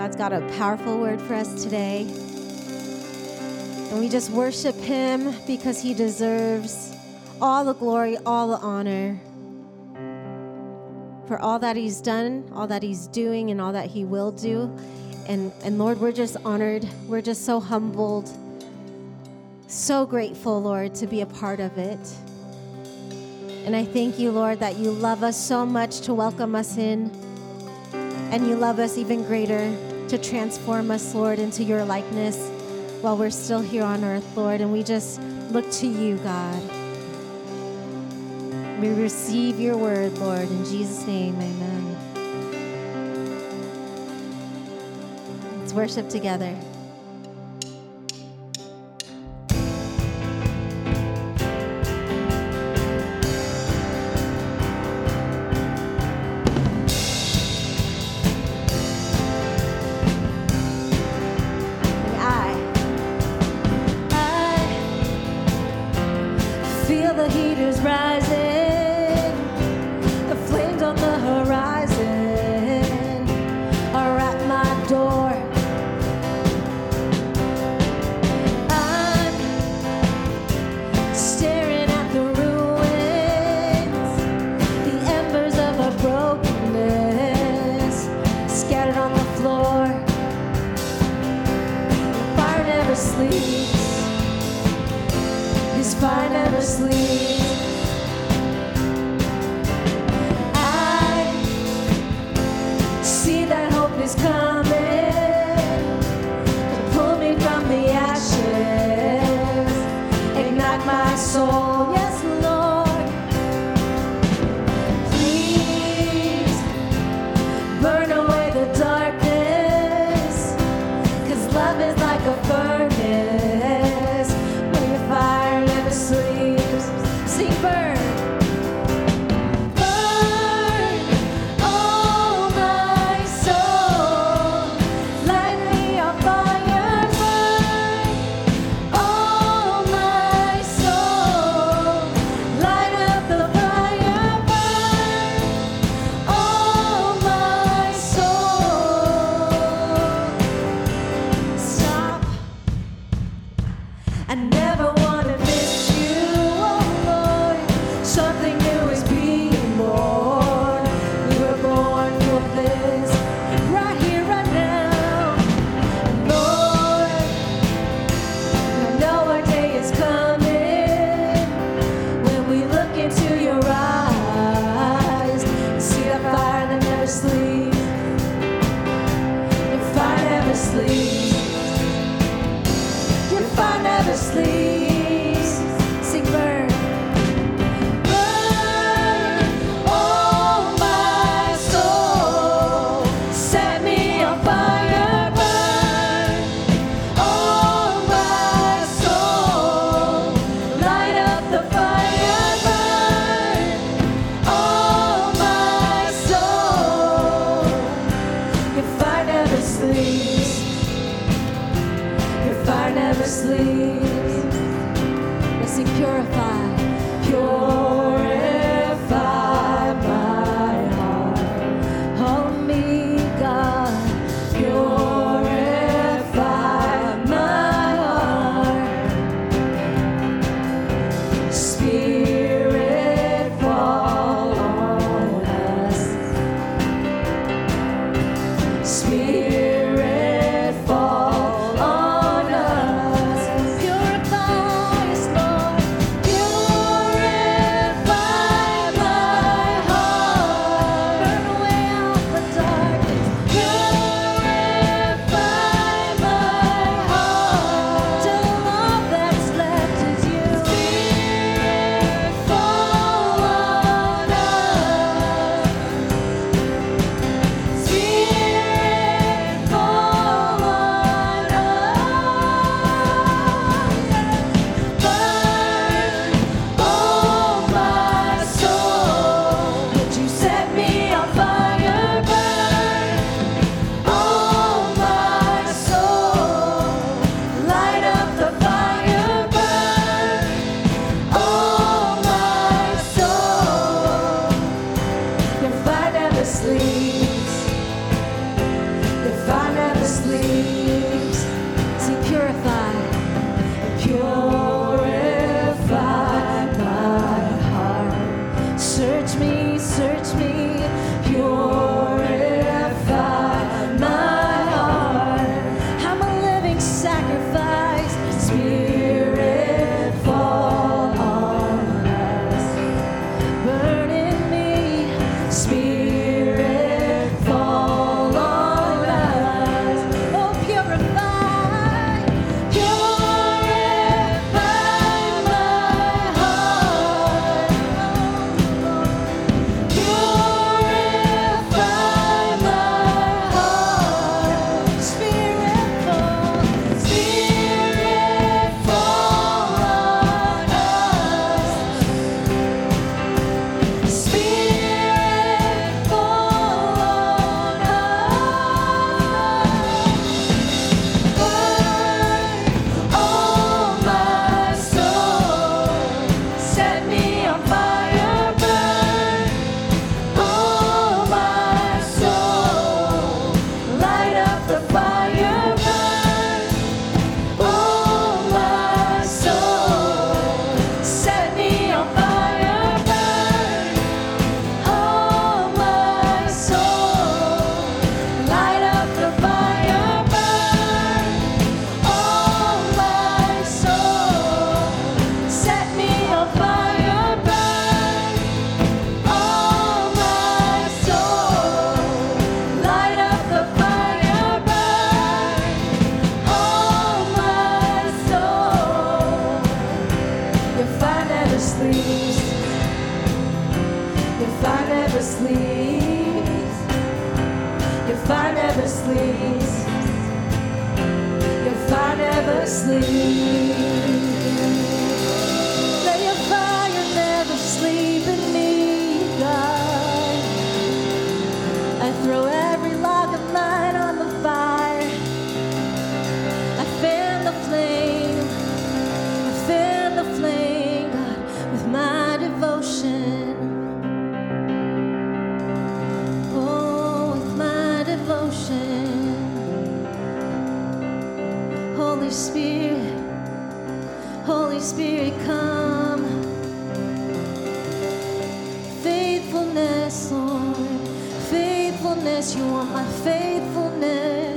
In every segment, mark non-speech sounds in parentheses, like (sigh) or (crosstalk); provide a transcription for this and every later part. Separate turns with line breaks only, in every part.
God's got a powerful word for us today. And we just worship him because he deserves all the glory, all the honor for all that he's done, all that he's doing, and all that he will do. And, and Lord, we're just honored. We're just so humbled, so grateful, Lord, to be a part of it. And I thank you, Lord, that you love us so much to welcome us in. And you love us even greater to transform us, Lord, into your likeness while we're still here on earth, Lord. And we just look to you, God. We receive your word, Lord. In Jesus' name, amen. Let's worship together. Spirit, come. Faithfulness, Lord, faithfulness, you are my faithfulness.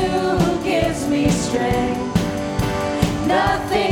you who gives me strength. Nothing.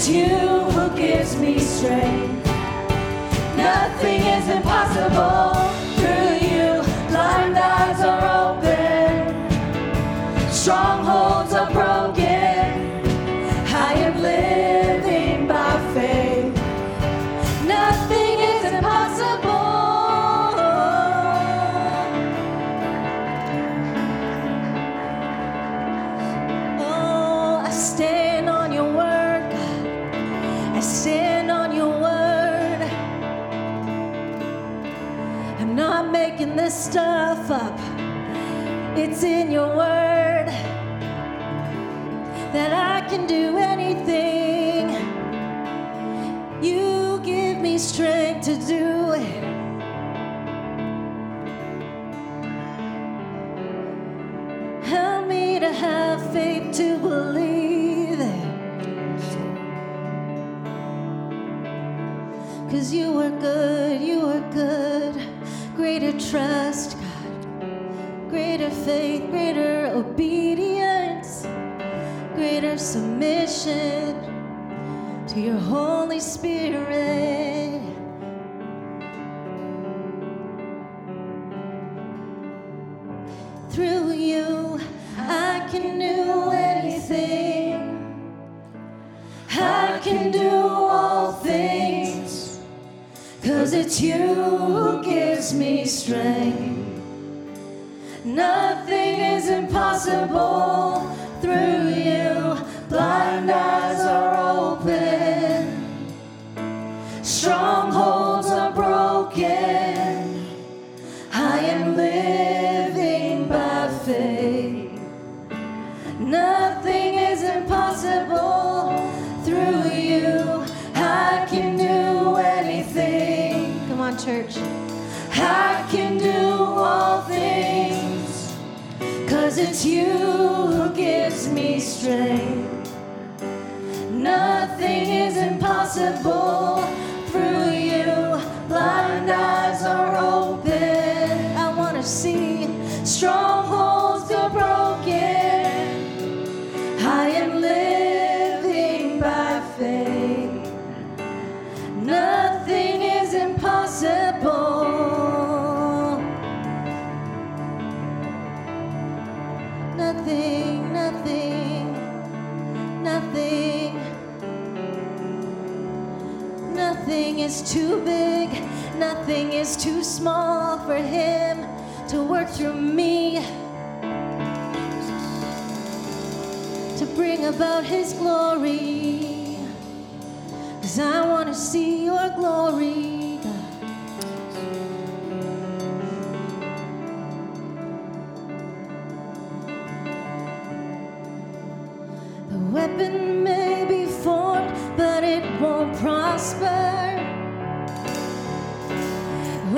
It's you who gives me strength. Nothing is impossible through you. Blind eyes are open. Your word that I can do anything. You give me strength to do it. Help me to have faith to believe it. Cause you are good, you are good. Greater trust, faith, greater obedience, greater submission to your Holy Spirit. Through you, I can do anything. I can do all things. Cause it's you who gives me strength. Nothing is impossible through you. Blind eyes are open. Strongholds are broken. I am living by faith. Nothing is impossible through you. I can do anything. Come on, church. I can do all things. It's you who gives me strength. Nothing is impossible through you. Blind eyes are open. I want to see strongholds is too big, nothing is too small for Him to work through me. To bring about His glory. Cause I want to see your glory.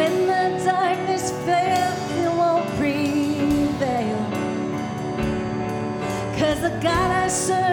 When the darkness fails, it won't prevail. Cause the God I serve.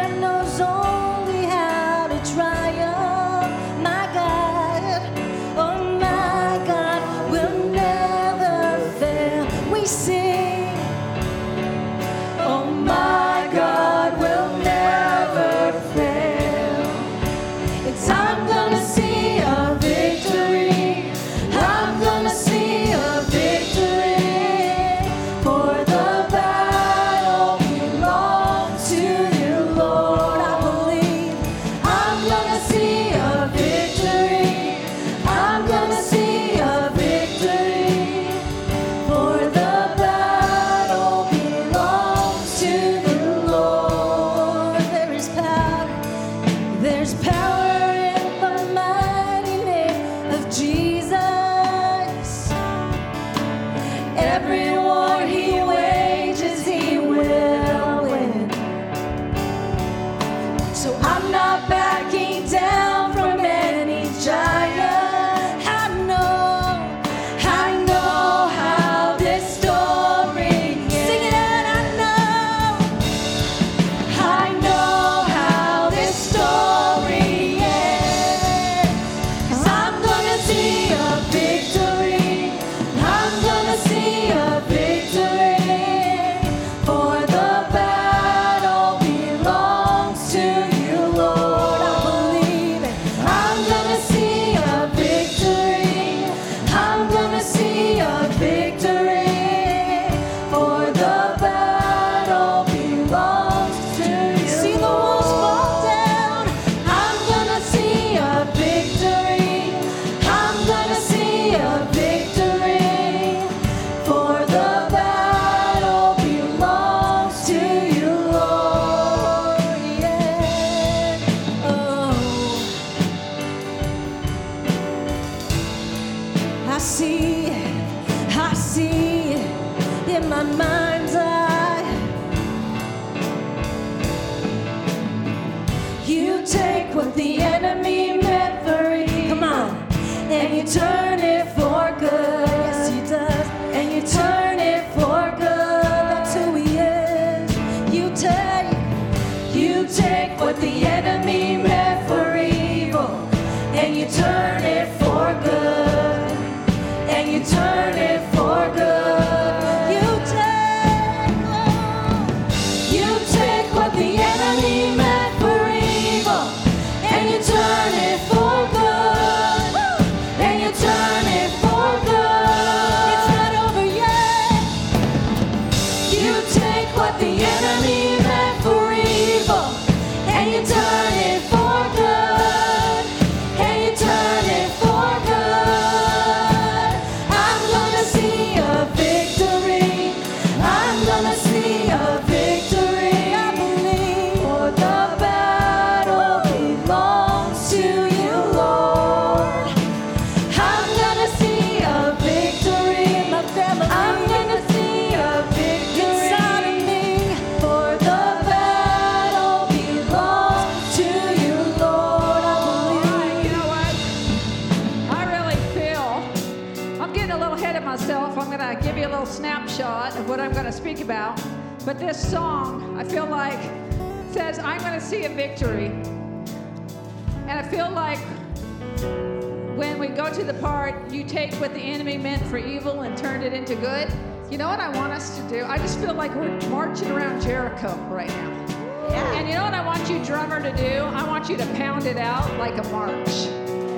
you,
drummer, to do, I want you to pound it out like a march.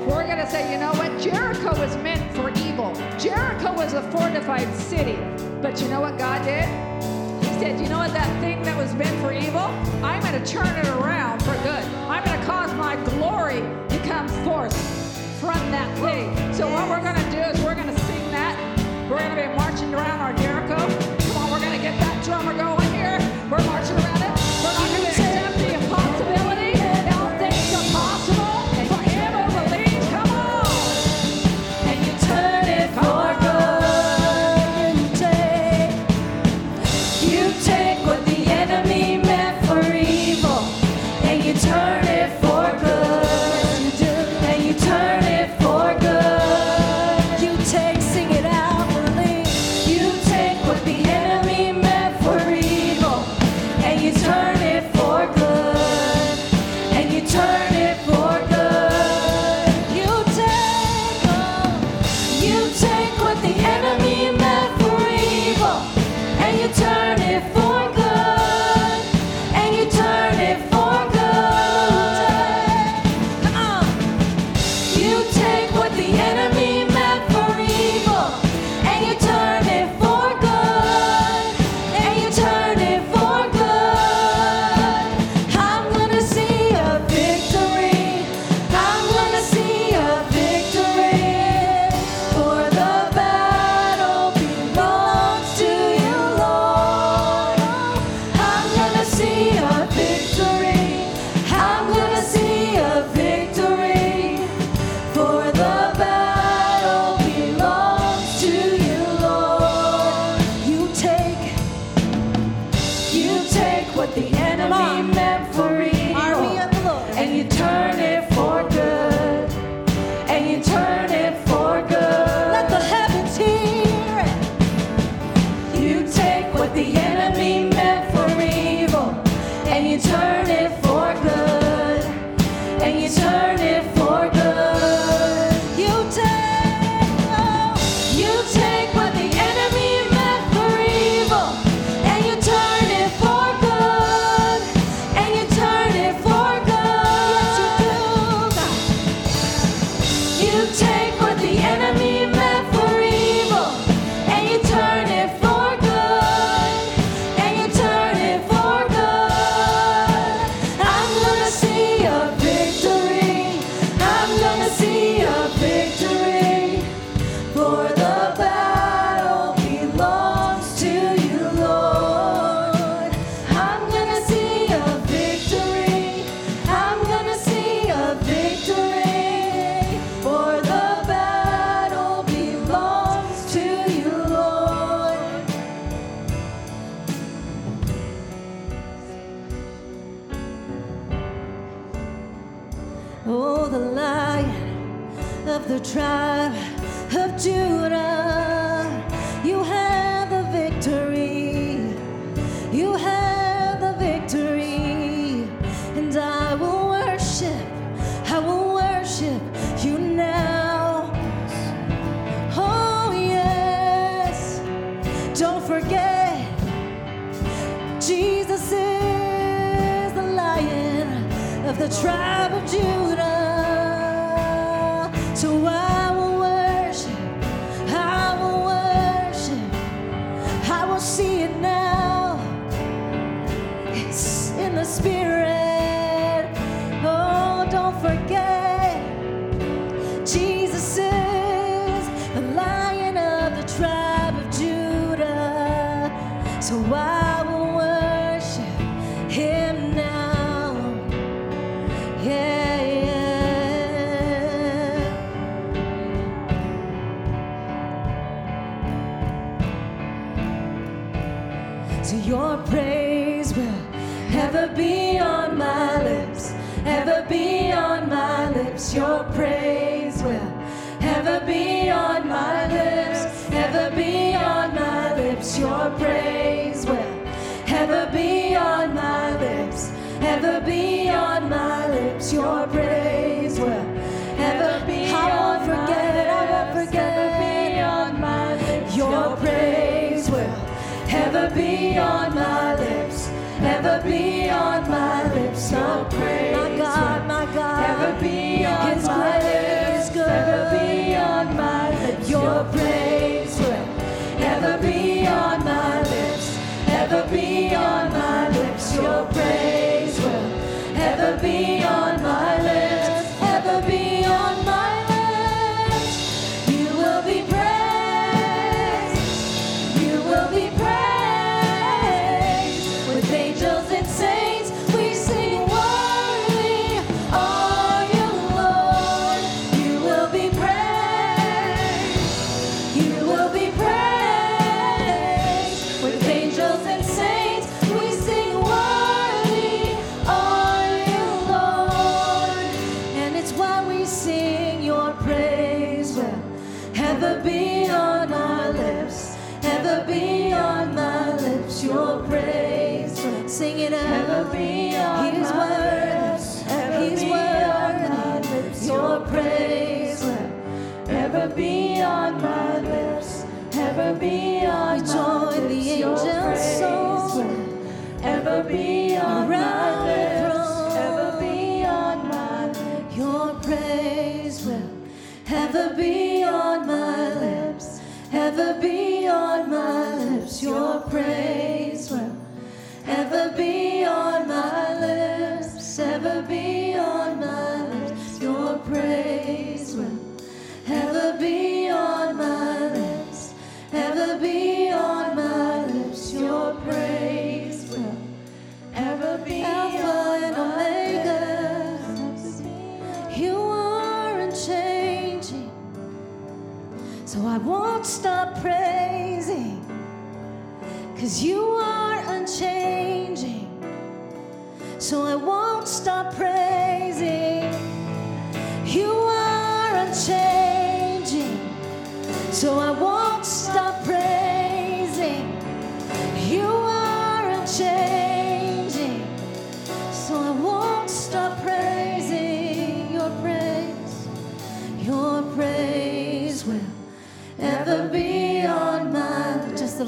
We're going to say, you know what? Jericho was meant for evil. Jericho was a fortified city. But you know what God did? He said, you know what? That thing that was meant for evil, I'm going to turn it around for good. I'm going to cause my glory to come forth from that thing. So what we're going to do is we're going to sing that. We're going to be marching around our Jericho. Come on,
we're going to get that drummer going here. We're marching the tribe of Judah. Praise be on my lips, ever be on my lips. Your praise won't stop praising. Cause you are unchanging. So I won't stop praising. You are unchanging. So I won't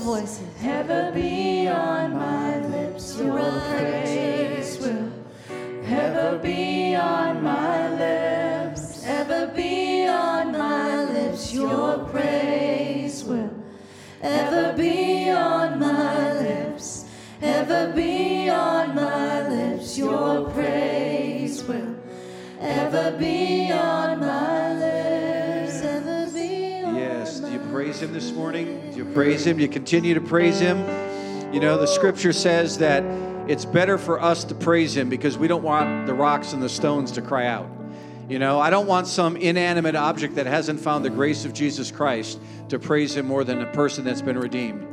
voices.
ever be on my lips. Your praise will ever be on my lips. Ever be on my lips. Your praise will
ever be on my lips, ever be on my lips. Your praise will ever be on
praise Him this morning? Do you praise Him? Do you continue to praise Him? You know, the scripture says that it's better for us to praise Him because we don't want the rocks and the stones to cry out. You know, I don't want some inanimate object that hasn't found the grace of Jesus Christ to praise Him more than a person that's been redeemed.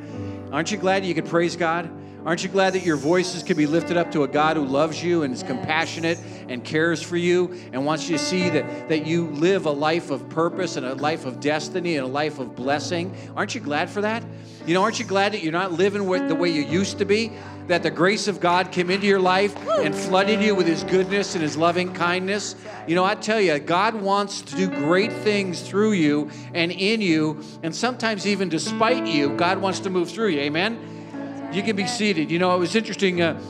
Aren't you glad you can praise God? Aren't you glad that your voices can be lifted up to a God who loves you and is compassionate and cares for you and wants you to see that, that you live a life of purpose and a life of destiny and a life of blessing? Aren't you glad for that? You know, aren't you glad that you're not living with the way you used to be? That the grace of God came into your life and flooded you with His goodness and His loving kindness? You know, I tell you, God wants to do great things through you and in you, and sometimes even despite you, God wants to move through you. Amen? You can be seated. You know, it was interesting. Uh,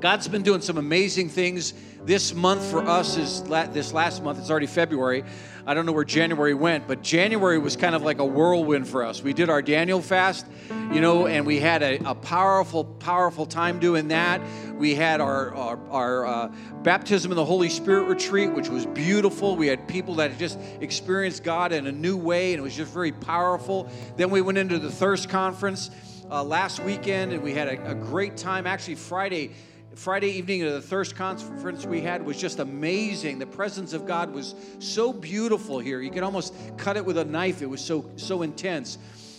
God's been doing some amazing things. This month for us is la- this last month. It's already February. I don't know where January went, but January was kind of like a whirlwind for us. We did our Daniel fast, you know, and we had a, a powerful, powerful time doing that. We had our our, our uh, baptism in the Holy Spirit retreat, which was beautiful. We had people that just experienced God in a new way, and it was just very powerful. Then we went into the Thirst Conference uh, last weekend, and we had a, a great time. Actually, Friday. Friday evening at the Thirst Conference we had was just amazing. The presence of God was so beautiful here. You could almost cut it with a knife. It was so so intense.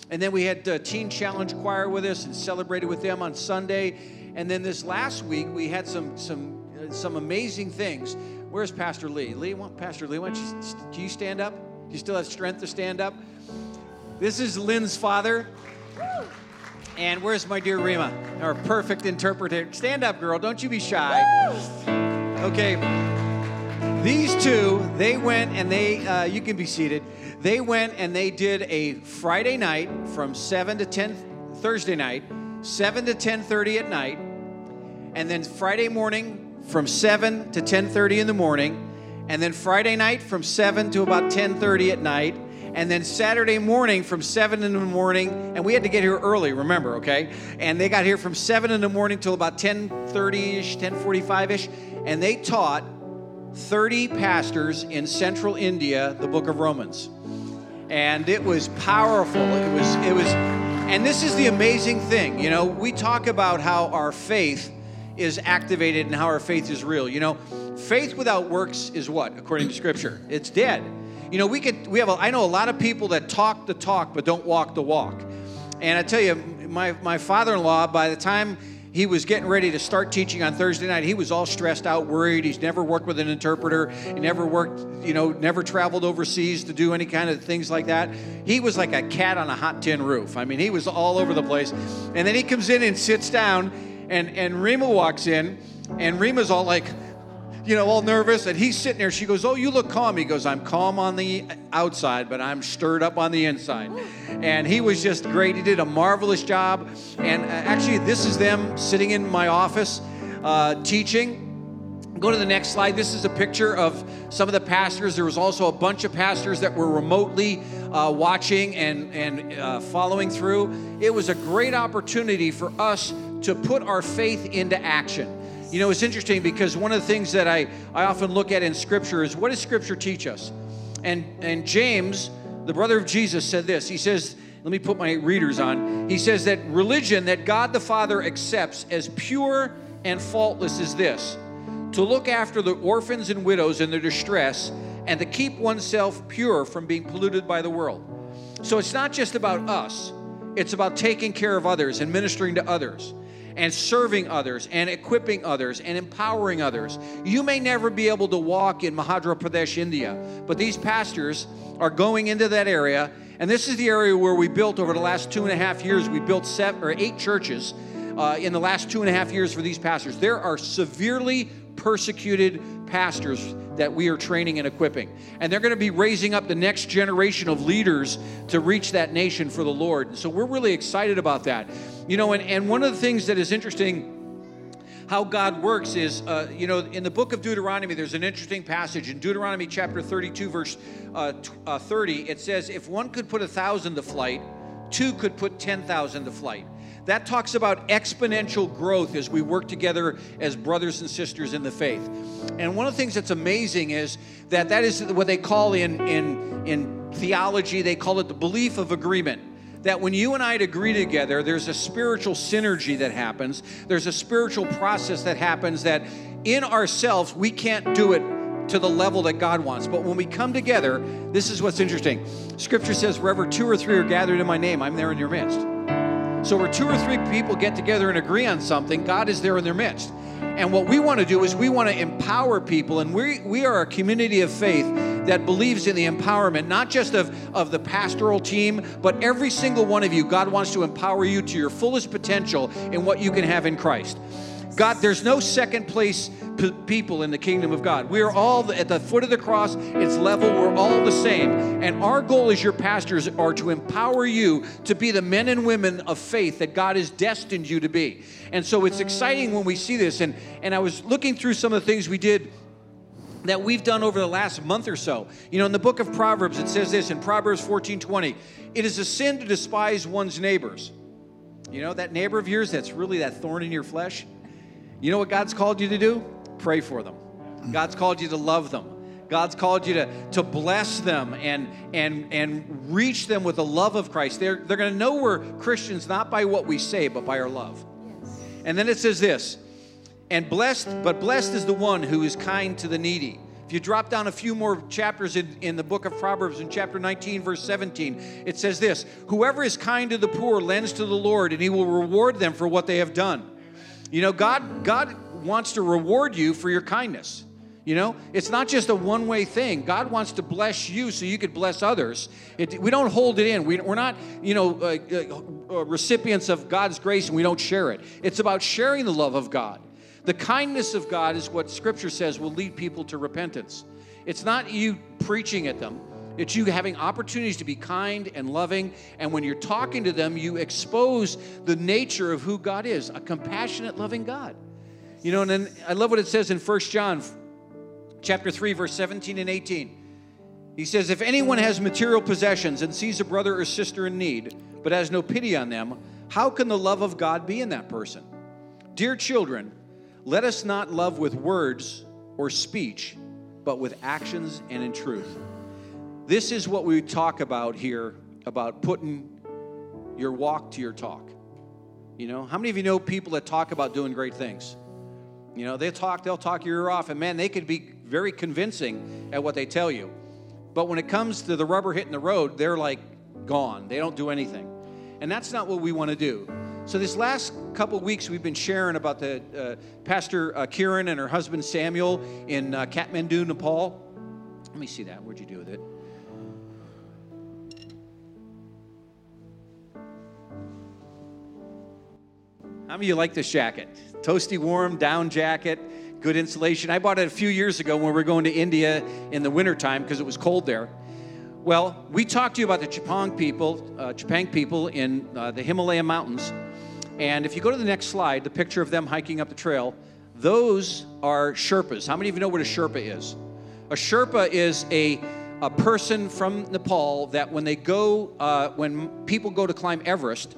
And then we had uh, Teen Challenge Choir with us and celebrated with them on Sunday. And then this last week we had some some uh, some amazing things. Where's Pastor Lee? Lee, want Pastor Lee? Why don't you, do you stand up? Do you still have strength to stand up? This is Lynn's father. And where's my dear Rima, our perfect interpreter? Stand up, girl. Don't you be shy. Okay. These two, they went and they, uh, you can be seated. They went and they did a Friday night from 7 to 10, Thursday night, 7 to 10.30 at night. And then Friday morning from 7 to 10.30 in the morning. And then Friday night from 7 to about 10.30 at night and then Saturday morning from 7 in the morning, and we had to get here early, remember, okay? And they got here from 7 in the morning till about 10:30ish, 10:45ish, and they taught 30 pastors in central India the book of Romans. And it was powerful. It was it was and this is the amazing thing, you know, we talk about how our faith is activated and how our faith is real. You know, faith without works is what according to scripture? It's dead. You know, we could, we have, a, I know a lot of people that talk the talk but don't walk the walk. And I tell you, my, my father in law, by the time he was getting ready to start teaching on Thursday night. He was all stressed out, worried. He's never worked with an interpreter. He never worked, you know, never traveled overseas to do any kind of things like that. He was like a cat on a hot tin roof. I mean, he was all over the place. And then he comes in and sits down, and, and Rima walks in, and Rima's all like, you know, all nervous. And he's sitting there. She goes, Oh, you look calm. He goes, I'm calm on the outside, but I'm stirred up on the inside. And he was just great. He did a marvelous job. And uh, actually, this is them sitting in my office uh, teaching. Go to the next slide. This is a picture of some of the pastors. There was also a bunch of pastors that were remotely uh, watching and, and uh, following through. It was a great opportunity for us to put our faith into action. You know, it's interesting because one of the things that I, I often look at in Scripture is what does Scripture teach us? And, and James, the brother of Jesus, said this. He says, let me put my readers on. He says that religion that God the Father accepts as pure and faultless is this to look after the orphans and widows in their distress and to keep oneself pure from being polluted by the world. So it's not just about us, it's about taking care of others and ministering to others and serving others and equipping others and empowering others. You may never be able to walk in Madhya Pradesh, India, but these pastors are going into that area. And this is the area where we built over the last two and a half years. We built seven or eight churches uh, in the last two and a half years for these pastors. There are severely persecuted pastors that we are training and equipping. And they're going to be raising up the next generation of leaders to reach that nation for the Lord. So we're really excited about that. You know, and, and one of the things that is interesting how God works is, uh, you know, in the book of Deuteronomy, there's an interesting passage. In Deuteronomy chapter 32, verse uh, t- uh, 30, it says, If one could put a thousand to flight, two could put 10,000 to flight. That talks about exponential growth as we work together as brothers and sisters in the faith. And one of the things that's amazing is that that is what they call in, in, in theology, they call it the belief of agreement that when you and I agree together, there's a spiritual synergy that happens. There's a spiritual process that happens that in ourselves, we can't do it to the level that God wants. But when we come together, this is what's interesting. Scripture says, wherever two or three are gathered in my name, I'm there in your midst. So, where two or three people get together and agree on something, God is there in their midst. And what we want to do is we want to empower people, and we, we are a community of faith that believes in the empowerment, not just of, of the pastoral team, but every single one of you. God wants to empower you to your fullest potential in what you can have in Christ. God, there's no second place p- people in the kingdom of God. We are all at the foot of the cross, it's level, we're all the same. And our goal as your pastors are to empower you to be the men and women of faith that God has destined you to be. And so it's exciting when we see this. And, and I was looking through some of the things we did that we've done over the last month or so. You know, in the book of Proverbs, it says this in Proverbs 14 20, it is a sin to despise one's neighbors. You know, that neighbor of yours that's really that thorn in your flesh. You know what God's called you to do? Pray for them. God's called you to love them. God's called you to, to bless them and, and, and reach them with the love of Christ. They're, they're going to know we're Christians not by what we say, but by our love. And then it says this, and blessed, but blessed is the one who is kind to the needy. If you drop down a few more chapters in, in the book of Proverbs, in chapter 19, verse 17, it says this Whoever is kind to the poor lends to the Lord, and he will reward them for what they have done. You know, God, God wants to reward you for your kindness. You know, it's not just a one way thing. God wants to bless you so you could bless others. It, we don't hold it in. We, are not, you know, uh, uh, uh, recipients of God's grace and we don't share it. It's about sharing the love of God. The kindness of God is what Scripture says will lead people to repentance. It's not you preaching at them, it's you having opportunities to be kind and loving. And when you're talking to them, you expose the nature of who God is a compassionate, loving God. You know, and then I love what it says in 1 John chapter 3, verse 17 and 18. He says, If anyone has material possessions and sees a brother or sister in need, but has no pity on them, how can the love of God be in that person? Dear children, let us not love with words or speech, but with actions and in truth. This is what we talk about here about putting your walk to your talk. You know, how many of you know people that talk about doing great things? You know, they talk, they'll talk your ear off, and man, they could be very convincing at what they tell you. But when it comes to the rubber hitting the road, they're like gone. They don't do anything. And that's not what we want to do. So this last couple weeks, we've been sharing about the uh, Pastor uh, Kiran and her husband Samuel in uh, Kathmandu, Nepal. Let me see that. What'd you do with it? How many of you like this jacket? Toasty warm down jacket, good insulation. I bought it a few years ago when we were going to India in the wintertime because it was cold there. Well, we talked to you about the Chepang people, uh, Chepang people in uh, the Himalaya mountains. And if you go to the next slide, the picture of them hiking up the trail, those are Sherpas. How many of you know what a Sherpa is? A Sherpa is a, a person from Nepal that when they go, uh, when people go to climb Everest,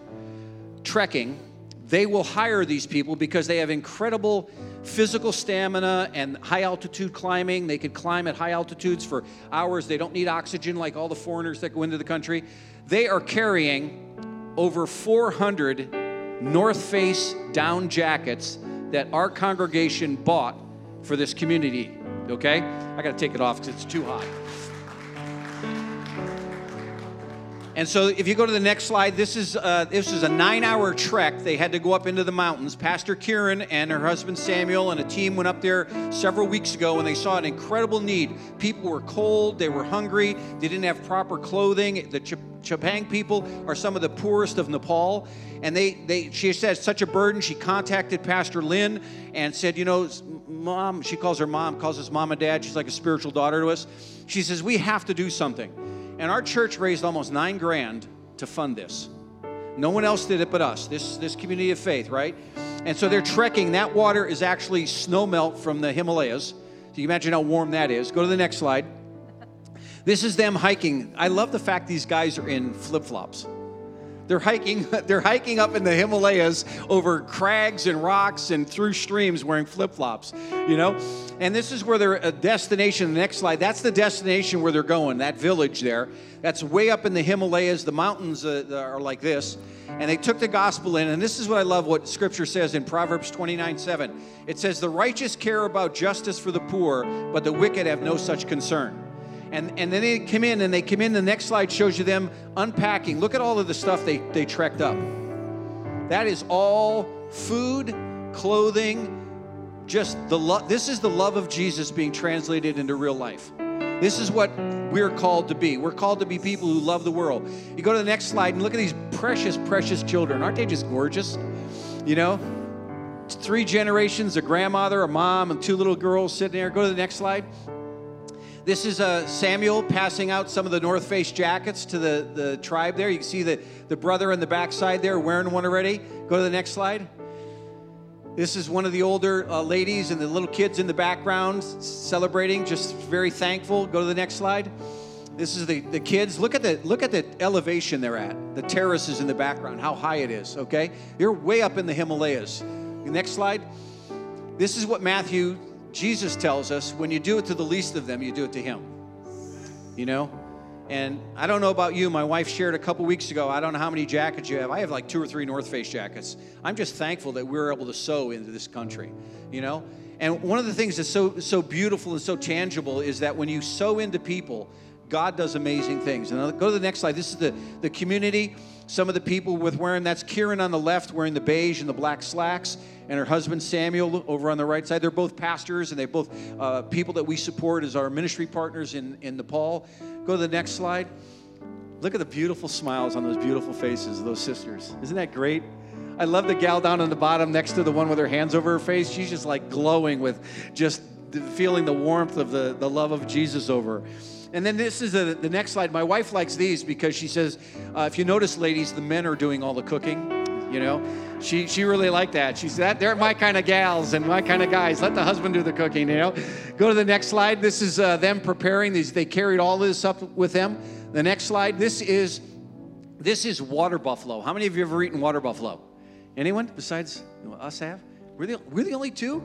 trekking, they will hire these people because they have incredible physical stamina and high altitude climbing. They could climb at high altitudes for hours. They don't need oxygen like all the foreigners that go into the country. They are carrying over 400 North Face down jackets that our congregation bought for this community. Okay? I got to take it off because it's too hot. And so, if you go to the next slide, this is uh, this is a nine-hour trek. They had to go up into the mountains. Pastor Kiran and her husband Samuel and a team went up there several weeks ago, and they saw an incredible need. People were cold, they were hungry, they didn't have proper clothing. The Ch- people are some of the poorest of Nepal, and they they she said such a burden. She contacted Pastor Lynn and said, you know, mom. She calls her mom, calls us mom and dad. She's like a spiritual daughter to us. She says we have to do something. And our church raised almost nine grand to fund this. No one else did it but us, this, this community of faith, right? And so they're trekking. That water is actually snow melt from the Himalayas. So you imagine how warm that is. Go to the next slide. This is them hiking. I love the fact these guys are in flip flops. They're hiking, (laughs) they're hiking up in the Himalayas over crags and rocks and through streams wearing flip-flops, you know? And this is where their destination, the next slide, that's the destination where they're going, that village there. That's way up in the Himalayas. The mountains uh, are like this. And they took the gospel in, and this is what I love what scripture says in Proverbs 29 7. It says, The righteous care about justice for the poor, but the wicked have no such concern. And, and then they come in and they come in. The next slide shows you them unpacking. Look at all of the stuff they, they trekked up. That is all food, clothing, just the love. This is the love of Jesus being translated into real life. This is what we're called to be. We're called to be people who love the world. You go to the next slide and look at these precious, precious children. Aren't they just gorgeous? You know, three generations a grandmother, a mom, and two little girls sitting there. Go to the next slide. This is uh, Samuel passing out some of the North Face jackets to the, the tribe there. You can see the, the brother in the backside there wearing one already. Go to the next slide. This is one of the older uh, ladies and the little kids in the background celebrating, just very thankful. Go to the next slide. This is the, the kids. Look at the look at the elevation they're at. The terraces in the background, how high it is, okay? You're way up in the Himalayas. Next slide. This is what Matthew Jesus tells us when you do it to the least of them, you do it to him. You know? And I don't know about you, my wife shared a couple weeks ago. I don't know how many jackets you have. I have like two or three North Face jackets. I'm just thankful that we are able to sow into this country, you know? And one of the things that's so so beautiful and so tangible is that when you sow into people, God does amazing things. And I'll go to the next slide. This is the, the community. Some of the people with wearing that's Kiran on the left wearing the beige and the black slacks, and her husband Samuel over on the right side. They're both pastors and they're both uh, people that we support as our ministry partners in, in Nepal. Go to the next slide. Look at the beautiful smiles on those beautiful faces of those sisters. Isn't that great? I love the gal down on the bottom next to the one with her hands over her face. She's just like glowing with just feeling the warmth of the, the love of Jesus over her. And then this is the, next slide. My wife likes these because she says, uh, if you notice, ladies, the men are doing all the cooking. You know, she she really liked that. She said, "They're my kind of gals and my kind of guys. Let the husband do the cooking." You know. Go to the next slide. This is uh, them preparing these. They carried all this up with them. The next slide. This is this is water buffalo. How many of you have ever eaten water buffalo? Anyone besides us have? We're the, we're the only two.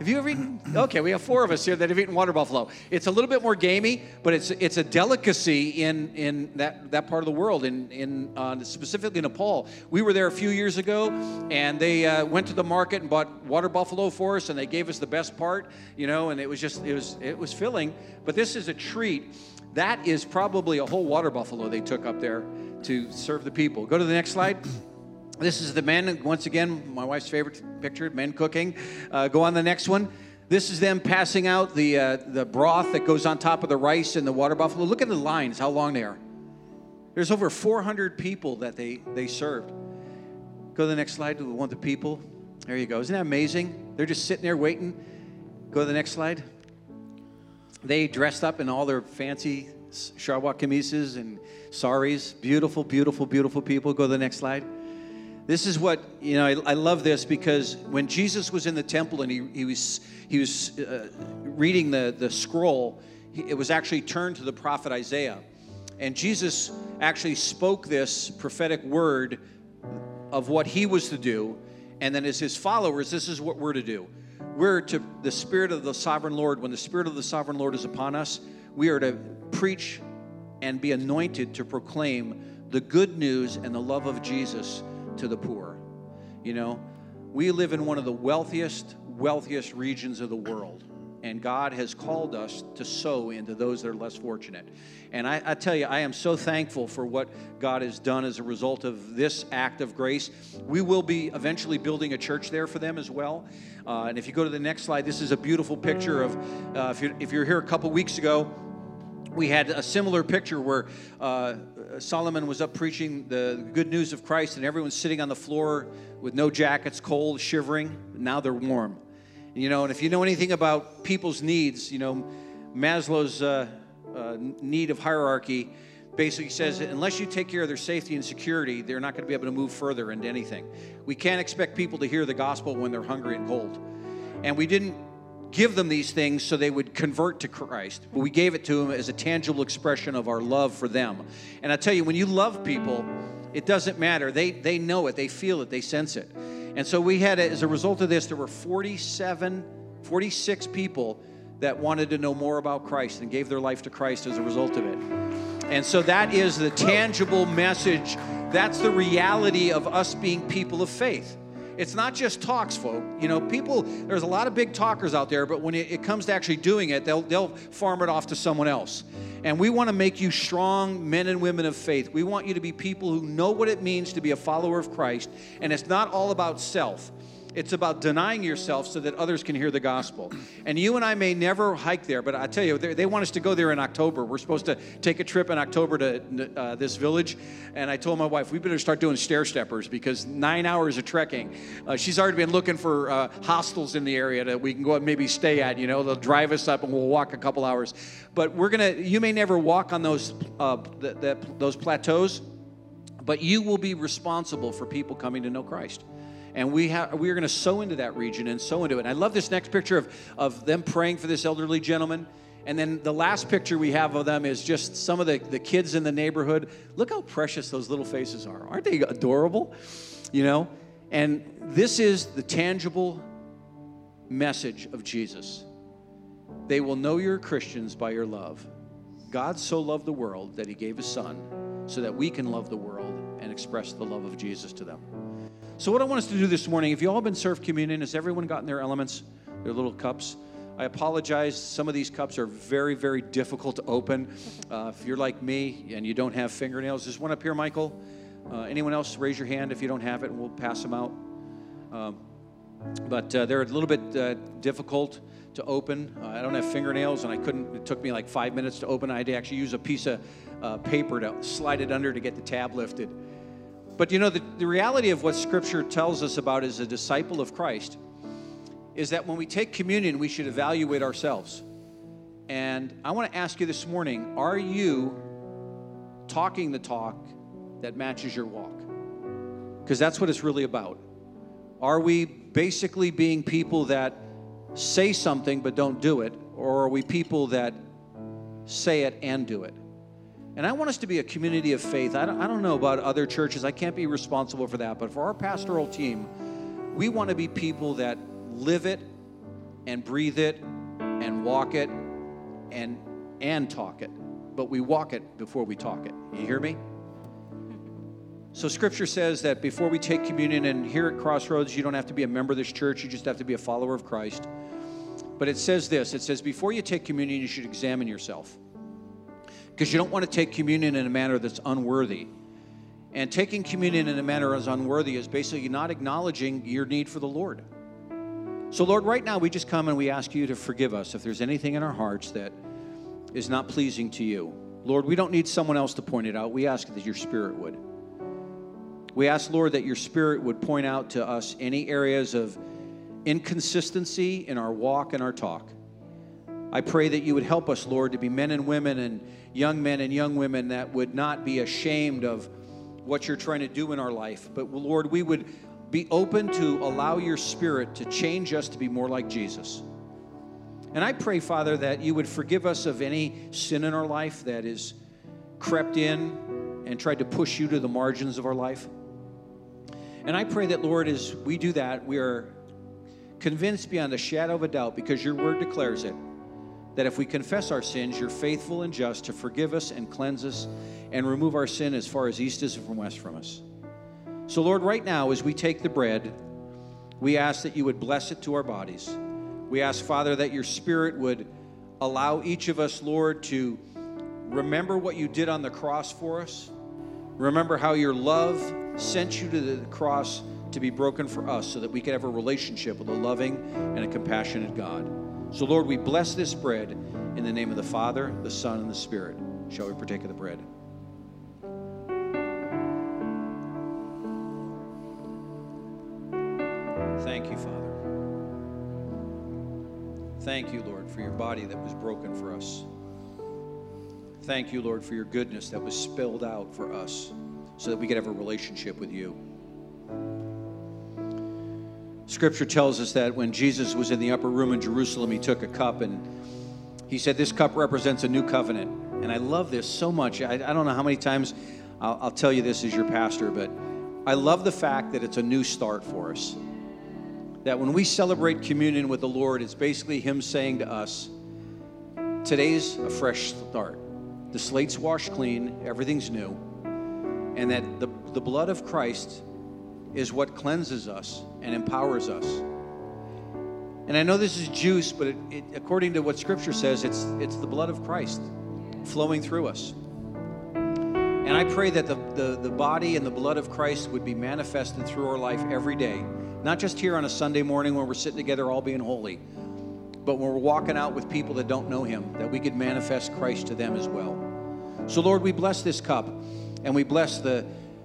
Have you ever eaten? Okay, we have four of us here that have eaten water buffalo. It's a little bit more gamey, but it's it's a delicacy in in that that part of the world, in in uh, specifically Nepal. We were there a few years ago, and they uh, went to the market and bought water buffalo for us, and they gave us the best part, you know, and it was just it was it was filling. But this is a treat. That is probably a whole water buffalo they took up there to serve the people. Go to the next slide. This is the men, once again, my wife's favorite picture, men cooking. Uh, go on the next one. This is them passing out the, uh, the broth that goes on top of the rice and the water buffalo. Look at the lines, how long they are. There's over 400 people that they, they served. Go to the next slide to the one of the people. There you go. Isn't that amazing? They're just sitting there waiting. Go to the next slide. They dressed up in all their fancy shalwar kameezes and saris. Beautiful, beautiful, beautiful people. Go to the next slide. This is what, you know, I, I love this because when Jesus was in the temple and he, he was, he was uh, reading the, the scroll, it was actually turned to the prophet Isaiah. And Jesus actually spoke this prophetic word of what he was to do. And then, as his followers, this is what we're to do. We're to the Spirit of the sovereign Lord. When the Spirit of the sovereign Lord is upon us, we are to preach and be anointed to proclaim the good news and the love of Jesus to the poor. You know, we live in one of the wealthiest, wealthiest regions of the world. And God has called us to sow into those that are less fortunate. And I, I, tell you, I am so thankful for what God has done as a result of this act of grace. We will be eventually building a church there for them as well. Uh, and if you go to the next slide, this is a beautiful picture of, uh, if, you're, if you're here a couple weeks ago, we had a similar picture where uh, Solomon was up preaching the good news of Christ, and everyone's sitting on the floor with no jackets, cold, shivering. Now they're warm. You know, and if you know anything about people's needs, you know, Maslow's uh, uh, need of hierarchy basically says that unless you take care of their safety and security, they're not going to be able to move further into anything. We can't expect people to hear the gospel when they're hungry and cold. And we didn't give them these things so they would convert to Christ, but we gave it to them as a tangible expression of our love for them. And I tell you, when you love people, it doesn't matter. They, they know it, they feel it, they sense it. And so we had, as a result of this, there were 47, 46 people that wanted to know more about Christ and gave their life to Christ as a result of it. And so that is the tangible message. That's the reality of us being people of faith. It's not just talks, folk. You know, people, there's a lot of big talkers out there, but when it, it comes to actually doing it, they'll, they'll farm it off to someone else. And we want to make you strong men and women of faith. We want you to be people who know what it means to be a follower of Christ. And it's not all about self. It's about denying yourself so that others can hear the gospel. And you and I may never hike there, but I tell you, they want us to go there in October. We're supposed to take a trip in October to uh, this village. And I told my wife, we better start doing stair steppers because nine hours of trekking. Uh, she's already been looking for uh, hostels in the area that we can go and maybe stay at. You know, they'll drive us up and we'll walk a couple hours. But we're going to, you may never walk on those, uh, those plateaus, but you will be responsible for people coming to know Christ and we we are going to sow into that region and sow into it. And I love this next picture of of them praying for this elderly gentleman. And then the last picture we have of them is just some of the, the kids in the neighborhood. Look how precious those little faces are. Aren't they adorable? You know? And this is the tangible message of Jesus. They will know you're Christians by your love. God so loved the world that he gave his son so that we can love the world and express the love of Jesus to them. So, what I want us to do this morning, if you all been served communion, has everyone gotten their elements, their little cups? I apologize. Some of these cups are very, very difficult to open. Uh, if you're like me and you don't have fingernails, there's one up here, Michael. Uh, anyone else, raise your hand if you don't have it, and we'll pass them out. Um, but uh, they're a little bit uh, difficult to open. Uh, I don't have fingernails, and I couldn't. It took me like five minutes to open. I had to actually use a piece of uh, paper to slide it under to get the tab lifted. But you know, the, the reality of what Scripture tells us about as a disciple of Christ is that when we take communion, we should evaluate ourselves. And I want to ask you this morning are you talking the talk that matches your walk? Because that's what it's really about. Are we basically being people that say something but don't do it? Or are we people that say it and do it? And I want us to be a community of faith. I don't, I don't know about other churches, I can't be responsible for that. But for our pastoral team, we want to be people that live it and breathe it and walk it and, and talk it. But we walk it before we talk it. You hear me? So, scripture says that before we take communion, and here at Crossroads, you don't have to be a member of this church, you just have to be a follower of Christ. But it says this it says, before you take communion, you should examine yourself because you don't want to take communion in a manner that's unworthy. And taking communion in a manner as unworthy is basically not acknowledging your need for the Lord. So, Lord, right now we just come and we ask you to forgive us if there's anything in our hearts that is not pleasing to you. Lord, we don't need someone else to point it out. We ask that your Spirit would. We ask, Lord, that your Spirit would point out to us any areas of inconsistency in our walk and our talk. I pray that you would help us, Lord, to be men and women and young men and young women that would not be ashamed of what you're trying to do in our life. But Lord, we would be open to allow your spirit to change us to be more like Jesus. And I pray, Father, that you would forgive us of any sin in our life that is crept in and tried to push you to the margins of our life. And I pray that, Lord, as we do that, we are convinced beyond a shadow of a doubt, because your word declares it, that if we confess our sins, you're faithful and just to forgive us and cleanse us and remove our sin as far as east is from west from us. So, Lord, right now, as we take the bread, we ask that you would bless it to our bodies. We ask, Father, that your Spirit would allow each of us, Lord, to remember what you did on the cross for us. Remember how your love sent you to the cross to be broken for us so that we could have a relationship with a loving and a compassionate God. So, Lord, we bless this bread in the name of the Father, the Son, and the Spirit. Shall we partake of the bread? Thank you, Father. Thank you, Lord, for your body that was broken for us. Thank you, Lord, for your goodness that was spilled out for us so that we could have a relationship with you. Scripture tells us that when Jesus was in the upper room in Jerusalem, he took a cup and he said, This cup represents a new covenant. And I love this so much. I, I don't know how many times I'll, I'll tell you this as your pastor, but I love the fact that it's a new start for us. That when we celebrate communion with the Lord, it's basically Him saying to us, Today's a fresh start. The slate's washed clean, everything's new. And that the, the blood of Christ is what cleanses us and empowers us. And I know this is juice, but it, it, according to what Scripture says, it's, it's the blood of Christ flowing through us. And I pray that the, the, the body and the blood of Christ would be manifested through our life every day, not just here on a Sunday morning when we're sitting together all being holy, but when we're walking out with people that don't know Him, that we could manifest Christ to them as well. So, Lord, we bless this cup and we bless the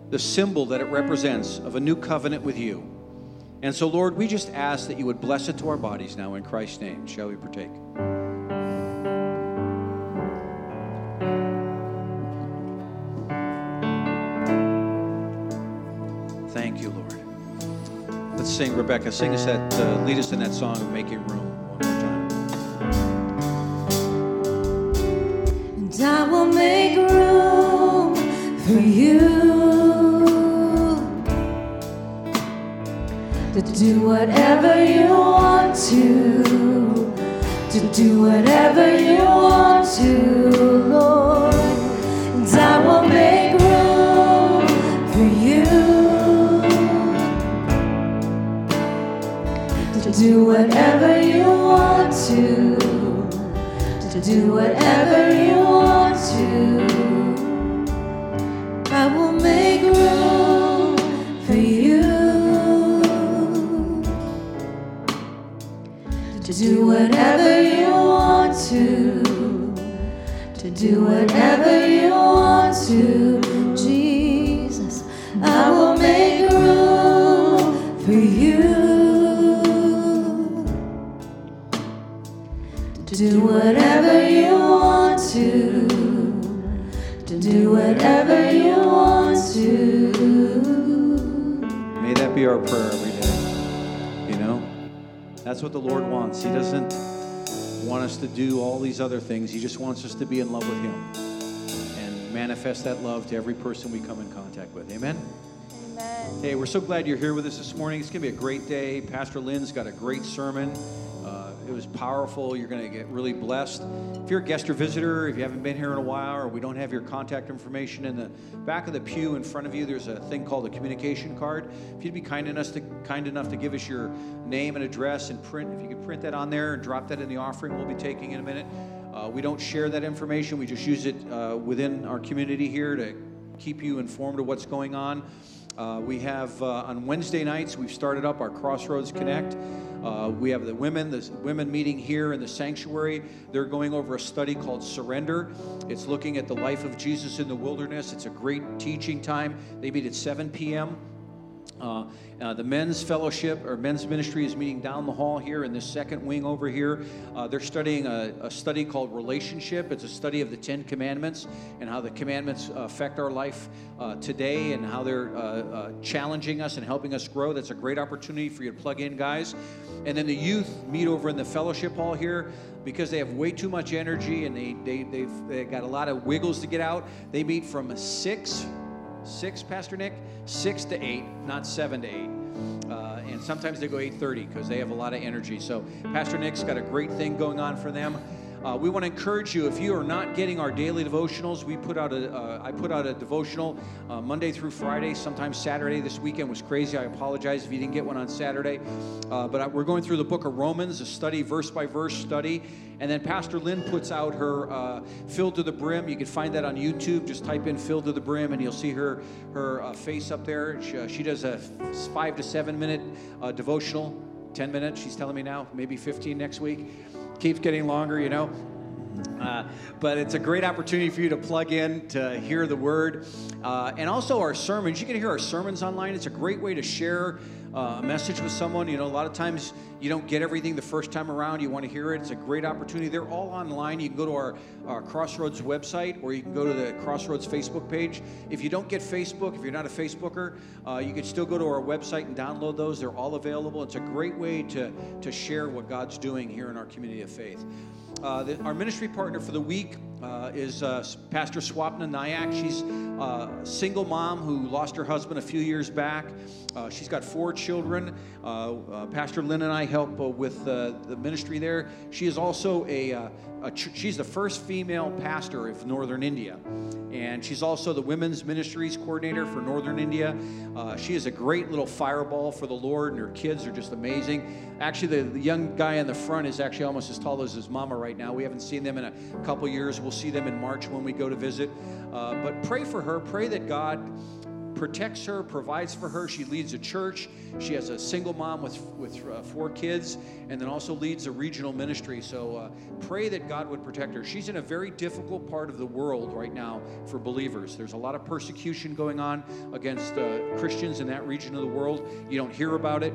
the symbol that it represents of a new covenant with you. And so, Lord, we just ask that you would bless it to our bodies now in Christ's name. Shall we partake? Thank you, Lord. Let's sing, Rebecca. Sing us that, uh, lead us in that song of Making Room one more time.
And I will make room for you do whatever you want to, to do whatever you want to, Lord. And I will make room for you to do whatever you want to, to do whatever you want to. I will make do whatever you want to, to do whatever you want to, Jesus. I will make room for you to do whatever you want to, to do whatever you want to.
May that be our prayer every day. That's what the Lord wants. He doesn't want us to do all these other things. He just wants us to be in love with Him and manifest that love to every person we come in contact with. Amen?
Amen.
Hey, we're so glad you're here with us this morning. It's going to be a great day. Pastor Lynn's got a great sermon. It was powerful. You're going to get really blessed. If you're a guest or visitor, if you haven't been here in a while, or we don't have your contact information in the back of the pew in front of you, there's a thing called a communication card. If you'd be kind enough to kind enough to give us your name and address and print, if you could print that on there and drop that in the offering, we'll be taking in a minute. Uh, we don't share that information. We just use it uh, within our community here to keep you informed of what's going on. Uh, we have uh, on Wednesday nights, we've started up our Crossroads Connect. Uh, we have the women, the women meeting here in the sanctuary. They're going over a study called Surrender. It's looking at the life of Jesus in the wilderness. It's a great teaching time. They meet at 7 p.m. Uh, uh, the men's fellowship or men's ministry is meeting down the hall here in this second wing over here. Uh, they're studying a, a, study called Relationship. It's a study of the Ten Commandments and how the commandments affect our life uh, today and how they're uh, uh, challenging us and helping us grow. That's a great opportunity for you to plug in, guys. And then the youth meet over in the fellowship hall here because they have way too much energy and they, they, they've, they've got a lot of wiggles to get out. They meet from 6 six, Pastor Nick, six to eight, not seven to eight. Uh, and sometimes they go 8.30 because they have a lot of energy. So Pastor Nick's got a great thing going on for them. Uh, we want to encourage you if you are not getting our daily devotionals we put out a uh, I put out a devotional uh, monday through friday sometimes saturday this weekend was crazy i apologize if you didn't get one on saturday. Uh, but I, we're going through the book of romans a study verse by verse study and then pastor lynn puts out her uh, filled to the brim. You can find that on youtube just type in filled to the brim and you'll see her her uh, face up there. She, she, does a five to seven minute devotional 10 minutes she's telling me now maybe 15 next week keeps getting longer, you know. Uh, but it's a great opportunity for you to plug in to hear the word. Uh, and also our sermons. You can hear our sermons online. It's a great way to share uh, a message with someone. You know, a lot of times you don't get everything the first time around. You want to hear it. It's a great opportunity. They're all online. You can go to our, our Crossroads website or you can go to the Crossroads Facebook page. If you don't get Facebook, if you're not a Facebooker, uh, you can still go to our website and download those. They're all available. It's a great way to, to share what God's doing here in our community of faith. Uh, the, our ministry partner for the week uh, is uh, Pastor Swapna Nayak. She's uh, a single mom who lost her husband a few years back. Uh, she's got four children. Pastor Lynn and I help with the ministry there. She is also a she's the first female pastor of Northern India, and she's also the women's ministries coordinator for Northern India. she is a great little fireball for the Lord, and her kids are just amazing. Actually, the, the young guy in the front is actually almost as tall as his mama right now. We haven't seen them in a couple years. We'll see them in March when we go to visit. Uh, but pray for her. Pray that God protects her, provides for her. She leads a church. She has a single mom with, with uh, four kids and then also leads a regional ministry. So uh, pray that God would protect her. She's in a very difficult part of the world right now for believers. There's a lot of persecution going on against uh, Christians in that region of the world. You don't hear about it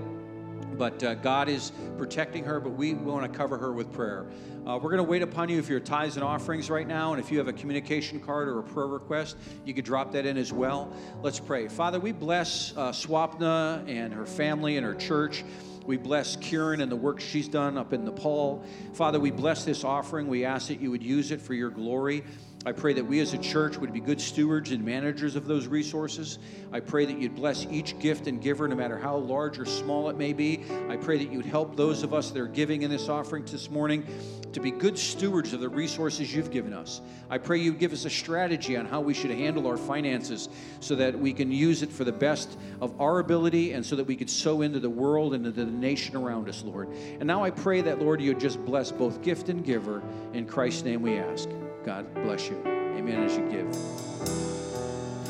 but uh, God is protecting her, but we want to cover her with prayer. Uh, we're going to wait upon you if you're tithes and offerings right now, and if you have a communication card or a prayer request, you could drop that in as well. Let's pray. Father, we bless uh, Swapna and her family and her church. We bless Kiran and the work she's done up in Nepal. Father, we bless this offering. We ask that you would use it for your glory. I pray that we as a church would be good stewards and managers of those resources. I pray that you'd bless each gift and giver, no matter how large or small it may be. I pray that you'd help those of us that are giving in this offering this morning to be good stewards of the resources you've given us. I pray you would give us a strategy on how we should handle our finances so that we can use it for the best of our ability and so that we could sow into the world and into the nation around us, Lord. And now I pray that, Lord, you'd just bless both gift and giver. In Christ's name we ask. God bless you. Amen as you give.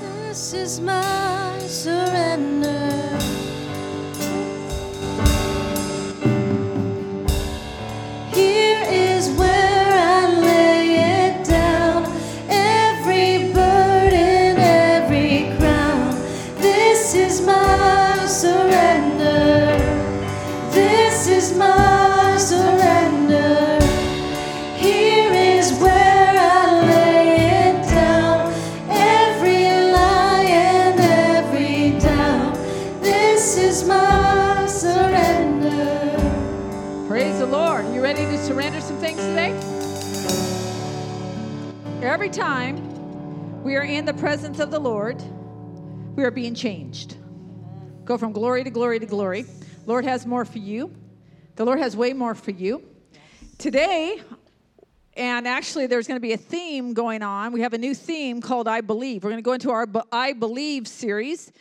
This is my surrender.
Every time we are in the presence of the Lord, we are being changed. Go from glory to glory to glory. Lord has more for you. The Lord has way more for you. Today, and actually, there's going to be a theme going on. We have a new theme called I Believe. We're going to go into our I Believe series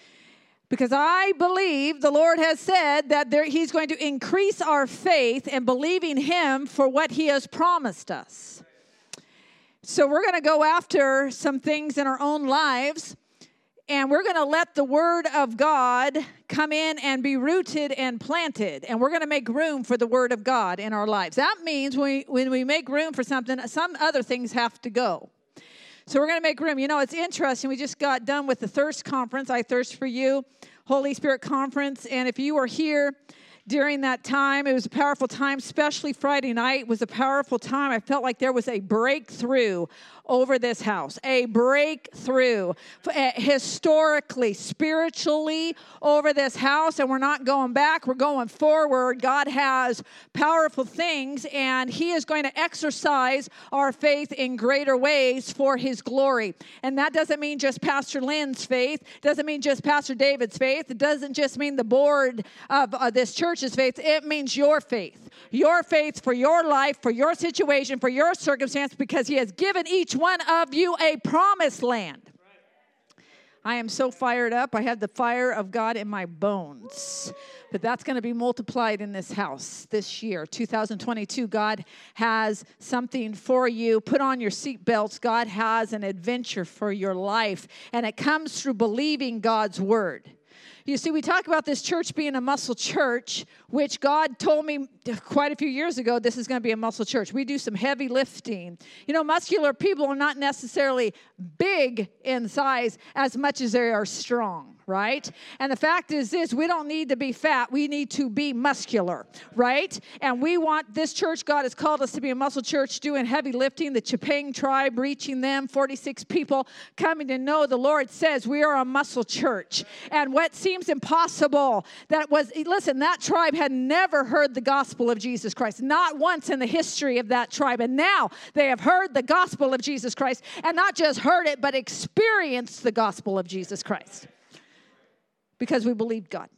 because I believe the Lord has said that there, He's going to increase our faith and believing Him for what He has promised us. So we're going to go after some things in our own lives and we're going to let the word of God come in and be rooted and planted. And we're going to make room for the word of God in our lives. That means when we, when we make room for something, some other things have to go. So we're going to make room. You know, it's interesting. We just got done with the Thirst Conference. I Thirst for You, Holy Spirit Conference. And if you were here, during that time. It was a powerful time, especially Friday night was a powerful time. I felt like there was a breakthrough over this house, a breakthrough eh, historically, spiritually over this house. And we're not going back, we're going forward. God has powerful things, and He is going to exercise our faith in greater ways for His glory. And that doesn't mean just Pastor Lynn's faith, doesn't mean just Pastor David's faith, it doesn't just mean the board of uh, this church's faith, it means your faith. Your faith for your life, for your situation, for your circumstance, because He has given each one of you a promised land. I am so fired up. I have the fire of God in my bones. But that's going to be multiplied in this house this year, 2022. God has something for you. Put on your seatbelts. God has an adventure for your life. And it comes through believing God's word. You see, we talk about this church being a muscle church, which God told me quite a few years ago this is going to be a muscle church. We do some heavy lifting. You know, muscular people are not necessarily big in size as much as they are strong right? And the fact is this we don't need to be fat, we need to be muscular, right? And we want this church, God has called us to be a muscle church doing heavy lifting, the Chepang tribe, reaching them, 46 people coming to know the Lord says we are a muscle church. And what seems impossible, that was, listen, that tribe had never heard the gospel of Jesus Christ, not once in the history of that tribe. And now they have heard the gospel of Jesus Christ, and not just heard it, but experienced the gospel of Jesus Christ. Because we believed God.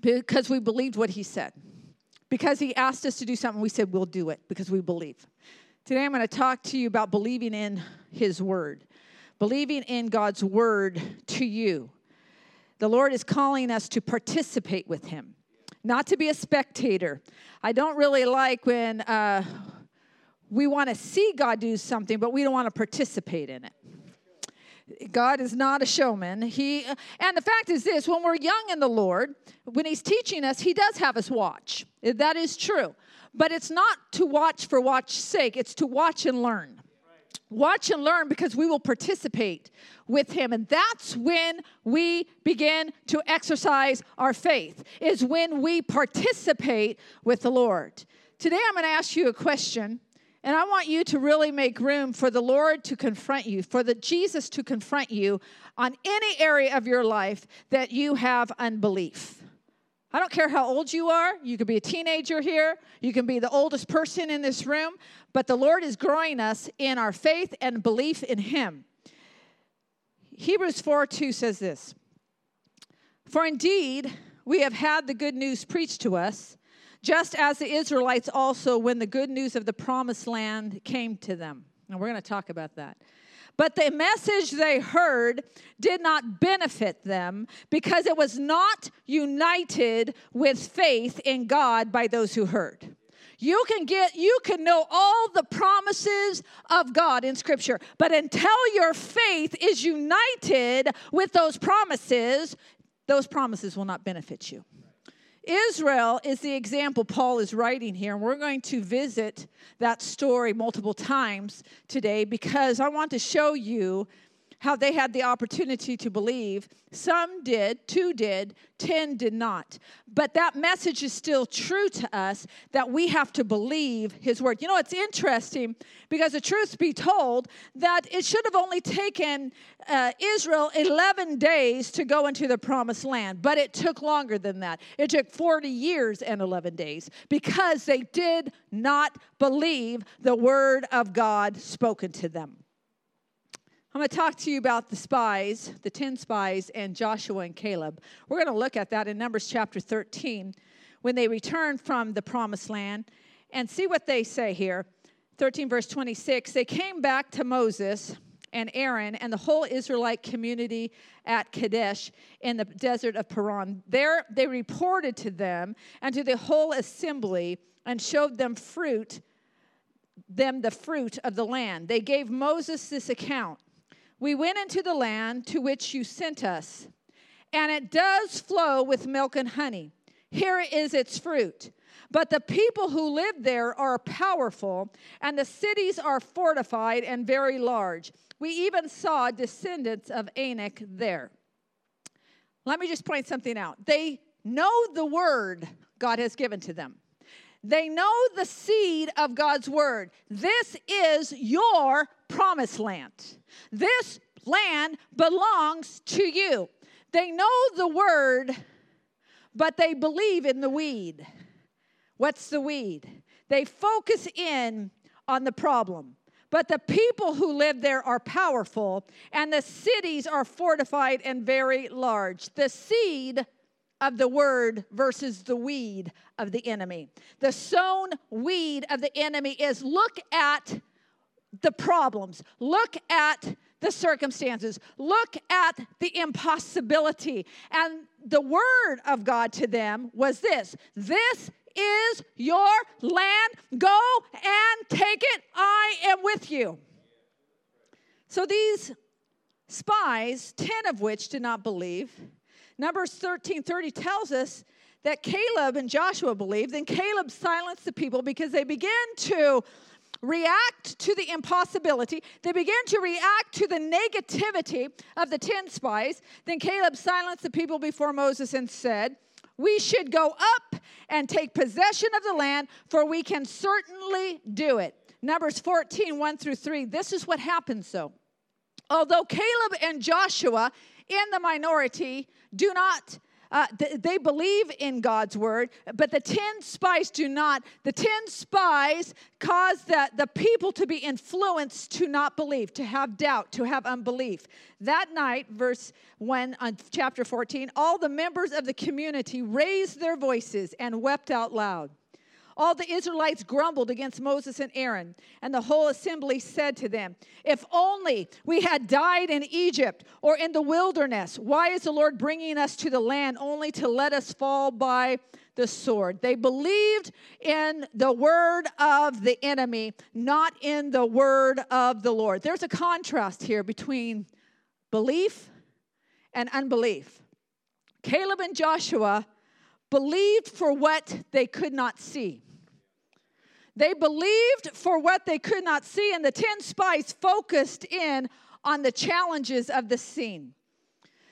Because we believed what He said. Because He asked us to do something, we said, we'll do it because we believe. Today I'm going to talk to you about believing in His Word, believing in God's Word to you. The Lord is calling us to participate with Him, not to be a spectator. I don't really like when uh, we want to see God do something, but we don't want to participate in it. God is not a showman. He and the fact is this, when we're young in the Lord, when he's teaching us, he does have us watch. That is true. But it's not to watch for watch's sake, it's to watch and learn. Watch and learn because we will participate with him and that's when we begin to exercise our faith. Is when we participate with the Lord. Today I'm going to ask you a question and I want you to really make room for the Lord to confront you, for the Jesus to confront you on any area of your life that you have unbelief. I don't care how old you are. You could be a teenager here. You can be the oldest person in this room. But the Lord is growing us in our faith and belief in Him. Hebrews 4 2 says this For indeed, we have had the good news preached to us just as the Israelites also when the good news of the promised land came to them. And we're going to talk about that. But the message they heard did not benefit them because it was not united with faith in God by those who heard. You can get, you can know all the promises of God in Scripture, but until your faith is united with those promises, those promises will not benefit you. Israel is the example Paul is writing here, and we're going to visit that story multiple times today because I want to show you how they had the opportunity to believe. Some did, two did, 10 did not. But that message is still true to us that we have to believe his word. You know, it's interesting because the truth be told, that it should have only taken uh, Israel 11 days to go into the promised land, but it took longer than that. It took 40 years and 11 days because they did not believe the word of God spoken to them. I'm going to talk to you about the spies, the 10 spies, and Joshua and Caleb. We're going to look at that in Numbers chapter 13 when they return from the promised land and see what they say here. 13, verse 26 They came back to Moses and Aaron and the whole Israelite community at Kadesh in the desert of Paran. There they reported to them and to the whole assembly and showed them fruit, them the fruit of the land. They gave Moses this account. We went into the land to which you sent us, and it does flow with milk and honey. Here is its fruit. But the people who live there are powerful, and the cities are fortified and very large. We even saw descendants of Anak there. Let me just point something out. They know the word God has given to them. They know the seed of God's word. This is your promised land. This land belongs to you. They know the word, but they believe in the weed. What's the weed? They focus in on the problem. But the people who live there are powerful, and the cities are fortified and very large. The seed of the word versus the weed of the enemy. The sown weed of the enemy is look at the problems, look at the circumstances, look at the impossibility. And the word of God to them was this this is your land. Go and take it. I am with you. So these spies, 10 of which did not believe, Numbers 13 30 tells us that Caleb and Joshua believed. Then Caleb silenced the people because they began to react to the impossibility. They began to react to the negativity of the 10 spies. Then Caleb silenced the people before Moses and said, We should go up and take possession of the land, for we can certainly do it. Numbers 14, 1 through 3. This is what happens though. Although Caleb and Joshua in the minority do not uh, th- they believe in God's word, but the 10 spies do not. The 10 spies cause the, the people to be influenced to not believe, to have doubt, to have unbelief. That night, verse 1 on chapter 14, all the members of the community raised their voices and wept out loud. All the Israelites grumbled against Moses and Aaron, and the whole assembly said to them, If only we had died in Egypt or in the wilderness, why is the Lord bringing us to the land only to let us fall by the sword? They believed in the word of the enemy, not in the word of the Lord. There's a contrast here between belief and unbelief. Caleb and Joshua believed for what they could not see. They believed for what they could not see, and the 10 spies focused in on the challenges of the scene.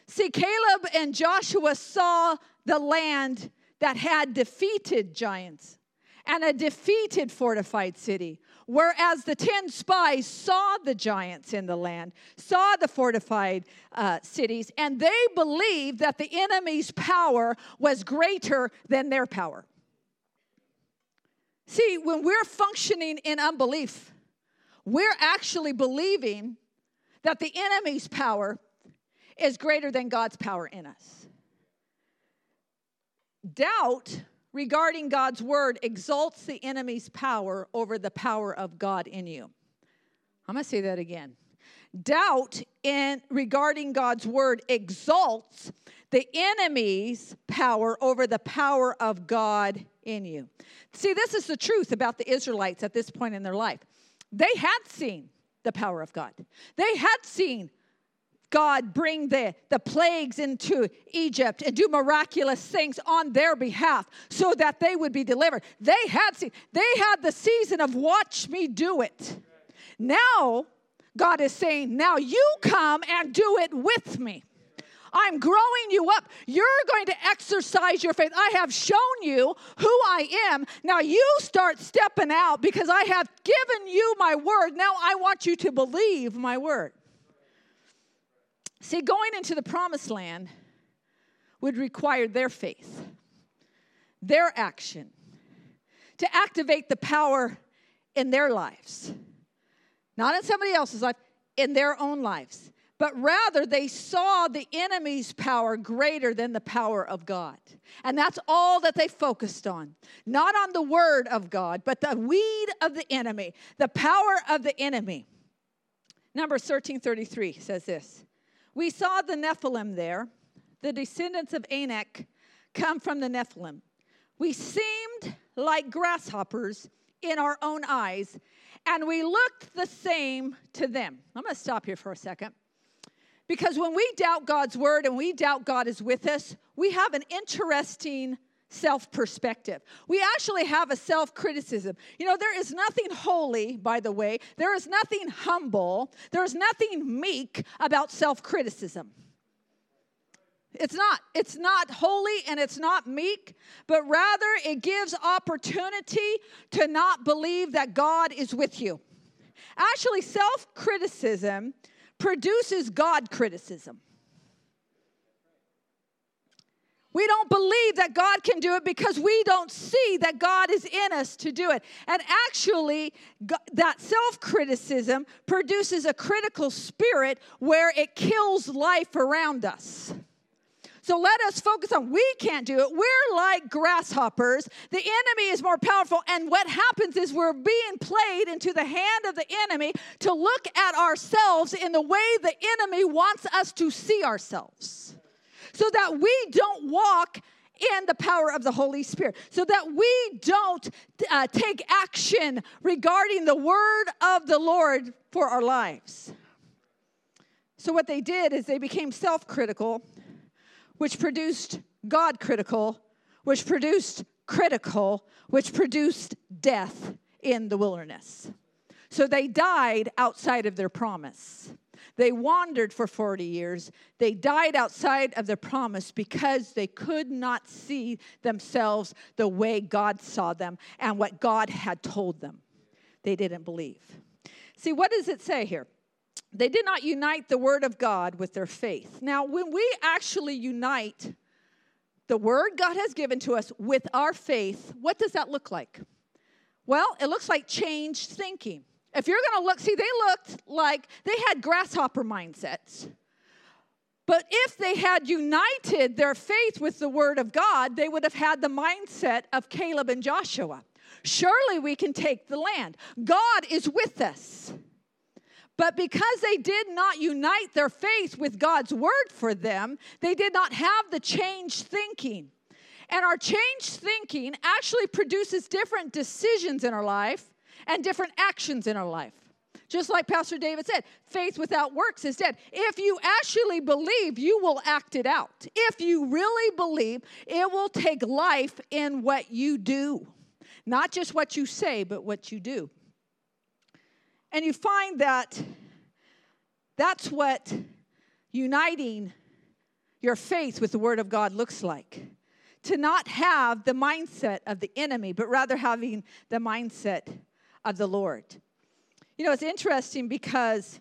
See, Caleb and Joshua saw the land that had defeated giants and a defeated fortified city. Whereas the 10 spies saw the giants in the land, saw the fortified uh, cities, and they believed that the enemy's power was greater than their power. See, when we're functioning in unbelief, we're actually believing that the enemy's power is greater than God's power in us. Doubt regarding God's word exalts the enemy's power over the power of God in you. I'm going to say that again. Doubt in regarding God's word exalts the enemy's power over the power of God in you. See, this is the truth about the Israelites at this point in their life. They had seen the power of God, they had seen God bring the, the plagues into Egypt and do miraculous things on their behalf so that they would be delivered. They had seen, they had the season of watch me do it. Now, God is saying, now you come and do it with me. I'm growing you up. You're going to exercise your faith. I have shown you who I am. Now you start stepping out because I have given you my word. Now I want you to believe my word. See, going into the promised land would require their faith, their action, to activate the power in their lives, not in somebody else's life, in their own lives but rather they saw the enemy's power greater than the power of God. And that's all that they focused on. Not on the word of God, but the weed of the enemy, the power of the enemy. Numbers 1333 says this We saw the Nephilim there, the descendants of Anak come from the Nephilim. We seemed like grasshoppers in our own eyes, and we looked the same to them. I'm going to stop here for a second. Because when we doubt God's word and we doubt God is with us, we have an interesting self perspective. We actually have a self criticism. You know, there is nothing holy, by the way, there is nothing humble, there is nothing meek about self criticism. It's not. It's not holy and it's not meek, but rather it gives opportunity to not believe that God is with you. Actually, self criticism produces God criticism. We don't believe that God can do it because we don't see that God is in us to do it. And actually, that self criticism produces a critical spirit where it kills life around us. So let us focus on we can't do it. We're like grasshoppers. The enemy is more powerful. And what happens is we're being played into the hand of the enemy to look at ourselves in the way the enemy wants us to see ourselves. So that we don't walk in the power of the Holy Spirit, so that we don't uh, take action regarding the word of the Lord for our lives. So, what they did is they became self critical which produced God critical, which produced critical, which produced death in the wilderness. So they died outside of their promise. They wandered for 40 years. They died outside of their promise because they could not see themselves the way God saw them and what God had told them. They didn't believe. See, what does it say here? They did not unite the word of God with their faith. Now, when we actually unite the word God has given to us with our faith, what does that look like? Well, it looks like changed thinking. If you're going to look, see, they looked like they had grasshopper mindsets. But if they had united their faith with the word of God, they would have had the mindset of Caleb and Joshua. Surely we can take the land. God is with us. But because they did not unite their faith with God's word for them, they did not have the changed thinking. And our changed thinking actually produces different decisions in our life and different actions in our life. Just like Pastor David said, faith without works is dead. If you actually believe, you will act it out. If you really believe, it will take life in what you do. Not just what you say, but what you do. And you find that that's what uniting your faith with the Word of God looks like. To not have the mindset of the enemy, but rather having the mindset of the Lord. You know, it's interesting because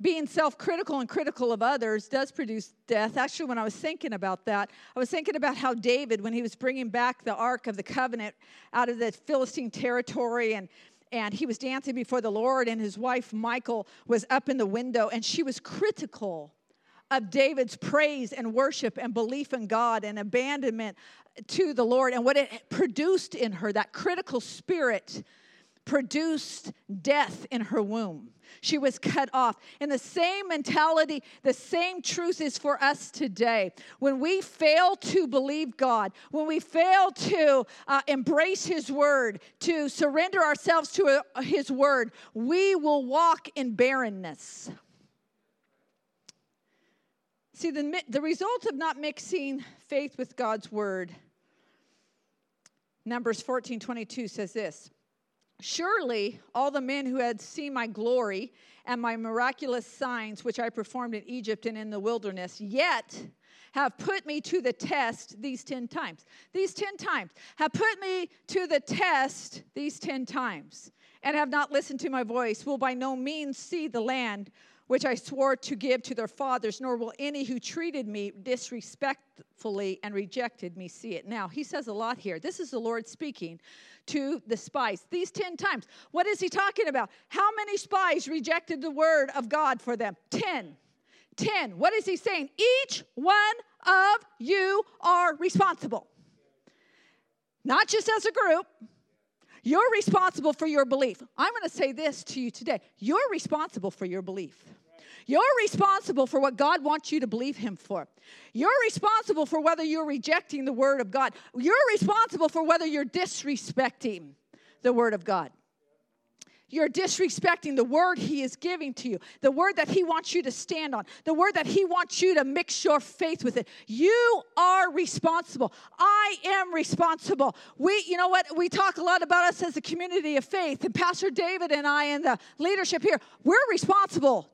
being self critical and critical of others does produce death. Actually, when I was thinking about that, I was thinking about how David, when he was bringing back the Ark of the Covenant out of the Philistine territory and and he was dancing before the Lord, and his wife Michal was up in the window, and she was critical of David's praise and worship and belief in God and abandonment to the Lord and what it produced in her, that critical spirit produced death in her womb. She was cut off. And the same mentality, the same truth is for us today. When we fail to believe God, when we fail to uh, embrace His word, to surrender ourselves to uh, His word, we will walk in barrenness. See, the, the result of not mixing faith with God's word, Numbers 14 22 says this Surely all the men who had seen my glory and my miraculous signs, which I performed in Egypt and in the wilderness, yet have put me to the test these 10 times. These 10 times have put me to the test these 10 times and have not listened to my voice, will by no means see the land which I swore to give to their fathers, nor will any who treated me disrespectfully and rejected me see it. Now, he says a lot here. This is the Lord speaking to the spies. These 10 times. What is he talking about? How many spies rejected the word of God for them? 10. 10. What is he saying? Each one of you are responsible. Not just as a group, you're responsible for your belief. I'm going to say this to you today. You're responsible for your belief. You're responsible for what God wants you to believe Him for. You're responsible for whether you're rejecting the Word of God. You're responsible for whether you're disrespecting the Word of God. You're disrespecting the word he is giving to you, the word that he wants you to stand on, the word that he wants you to mix your faith with it. You are responsible. I am responsible. We, you know what? We talk a lot about us as a community of faith, and Pastor David and I and the leadership here, we're responsible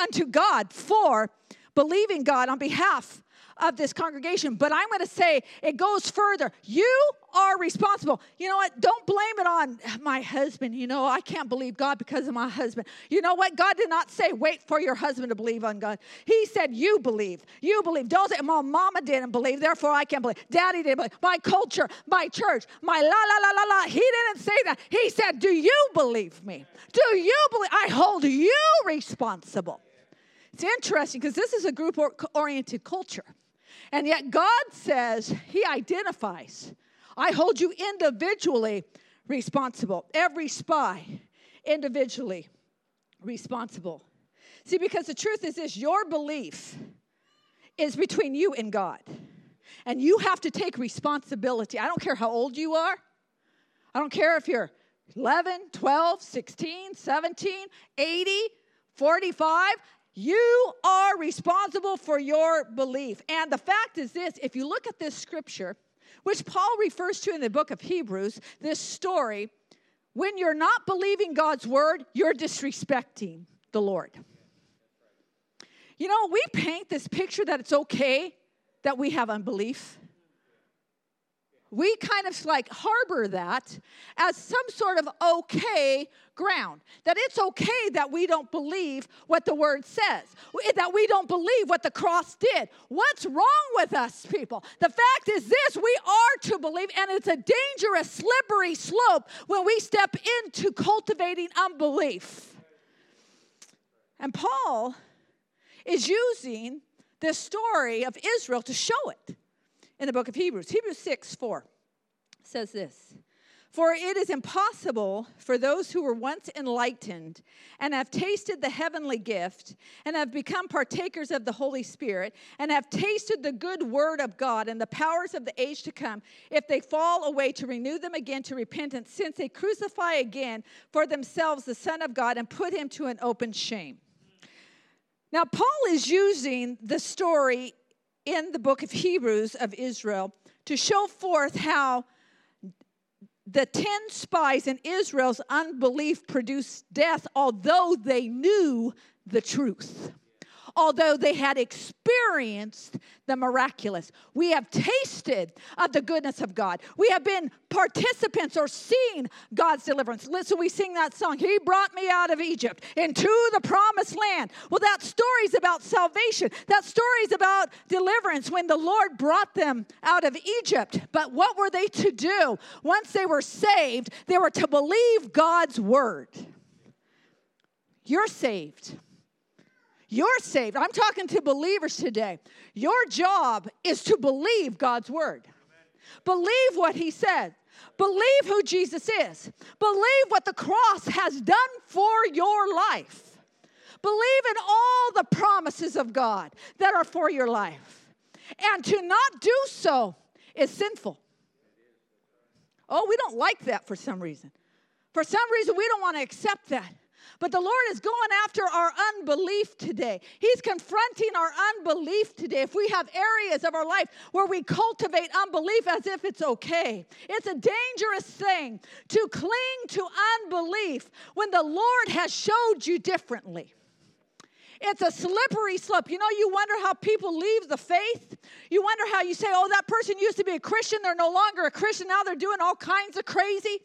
unto God for believing God on behalf of this congregation. But I'm going to say it goes further. You are responsible. You know what? Don't blame it on my husband. You know, I can't believe God because of my husband. You know what? God did not say, wait for your husband to believe on God. He said, you believe. You believe. Don't say, my mama didn't believe, therefore I can't believe. Daddy didn't believe. My culture, my church, my la la la la la. He didn't say that. He said, do you believe me? Do you believe? I hold you responsible. It's interesting because this is a group oriented culture. And yet God says, He identifies. I hold you individually responsible. Every spy, individually responsible. See, because the truth is this your belief is between you and God. And you have to take responsibility. I don't care how old you are. I don't care if you're 11, 12, 16, 17, 80, 45. You are responsible for your belief. And the fact is this if you look at this scripture, which Paul refers to in the book of Hebrews, this story, when you're not believing God's word, you're disrespecting the Lord. You know, we paint this picture that it's okay that we have unbelief. We kind of like harbor that as some sort of okay ground. That it's okay that we don't believe what the word says, that we don't believe what the cross did. What's wrong with us, people? The fact is this we are to believe, and it's a dangerous, slippery slope when we step into cultivating unbelief. And Paul is using this story of Israel to show it in the book of Hebrews. Hebrews 6 4 says this For it is impossible for those who were once enlightened and have tasted the heavenly gift and have become partakers of the Holy Spirit and have tasted the good word of God and the powers of the age to come, if they fall away, to renew them again to repentance, since they crucify again for themselves the Son of God and put him to an open shame. Now, Paul is using the story in the book of Hebrews of Israel to show forth how the 10 spies in Israel's unbelief produced death, although they knew the truth although they had experienced the miraculous. We have tasted of the goodness of God. We have been participants or seen God's deliverance. Listen, we sing that song, He brought me out of Egypt into the promised land. Well, that story's about salvation. That story's about deliverance when the Lord brought them out of Egypt. But what were they to do? Once they were saved, they were to believe God's word. You're saved. You're saved. I'm talking to believers today. Your job is to believe God's word. Believe what he said. Believe who Jesus is. Believe what the cross has done for your life. Believe in all the promises of God that are for your life. And to not do so is sinful. Oh, we don't like that for some reason. For some reason, we don't want to accept that. But the Lord is going after our unbelief today. He's confronting our unbelief today. If we have areas of our life where we cultivate unbelief as if it's okay, it's a dangerous thing to cling to unbelief when the Lord has showed you differently. It's a slippery slope. You know, you wonder how people leave the faith. You wonder how you say, oh, that person used to be a Christian. They're no longer a Christian. Now they're doing all kinds of crazy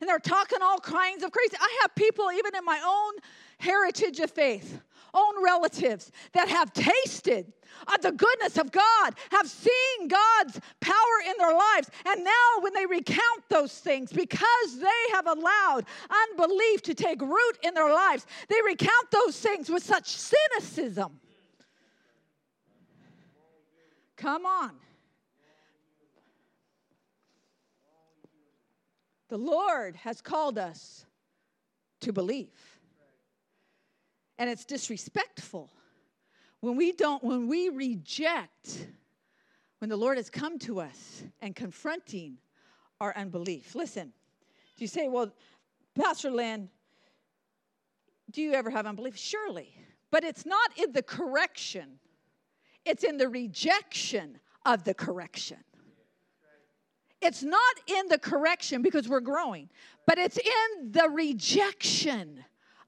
and they're talking all kinds of crazy. I have people, even in my own heritage of faith, own relatives, that have tasted of the goodness of God, have seen God's power in their lives. And now, when they recount those things, because they have allowed unbelief to take root in their lives, they recount those things with such cynicism. Come on. The Lord has called us to believe. And it's disrespectful when we don't, when we reject, when the Lord has come to us and confronting our unbelief. Listen, do you say, well, Pastor Lynn, do you ever have unbelief? Surely. But it's not in the correction, it's in the rejection of the correction. It's not in the correction because we're growing, but it's in the rejection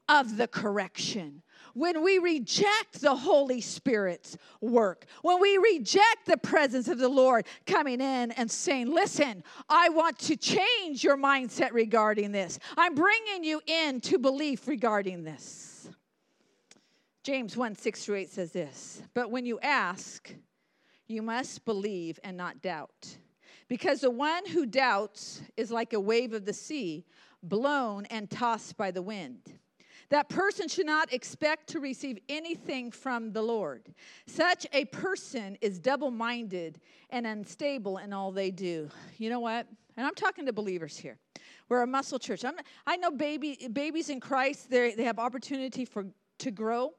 of the correction. When we reject the Holy Spirit's work, when we reject the presence of the Lord coming in and saying, Listen, I want to change your mindset regarding this. I'm bringing you in to belief regarding this. James 1 6 through 8 says this But when you ask, you must believe and not doubt. Because the one who doubts is like a wave of the sea, blown and tossed by the wind. That person should not expect to receive anything from the Lord. Such a person is double minded and unstable in all they do. You know what? And I'm talking to believers here. We're a muscle church. I'm, i know baby, babies in Christ, they have opportunity for, to grow.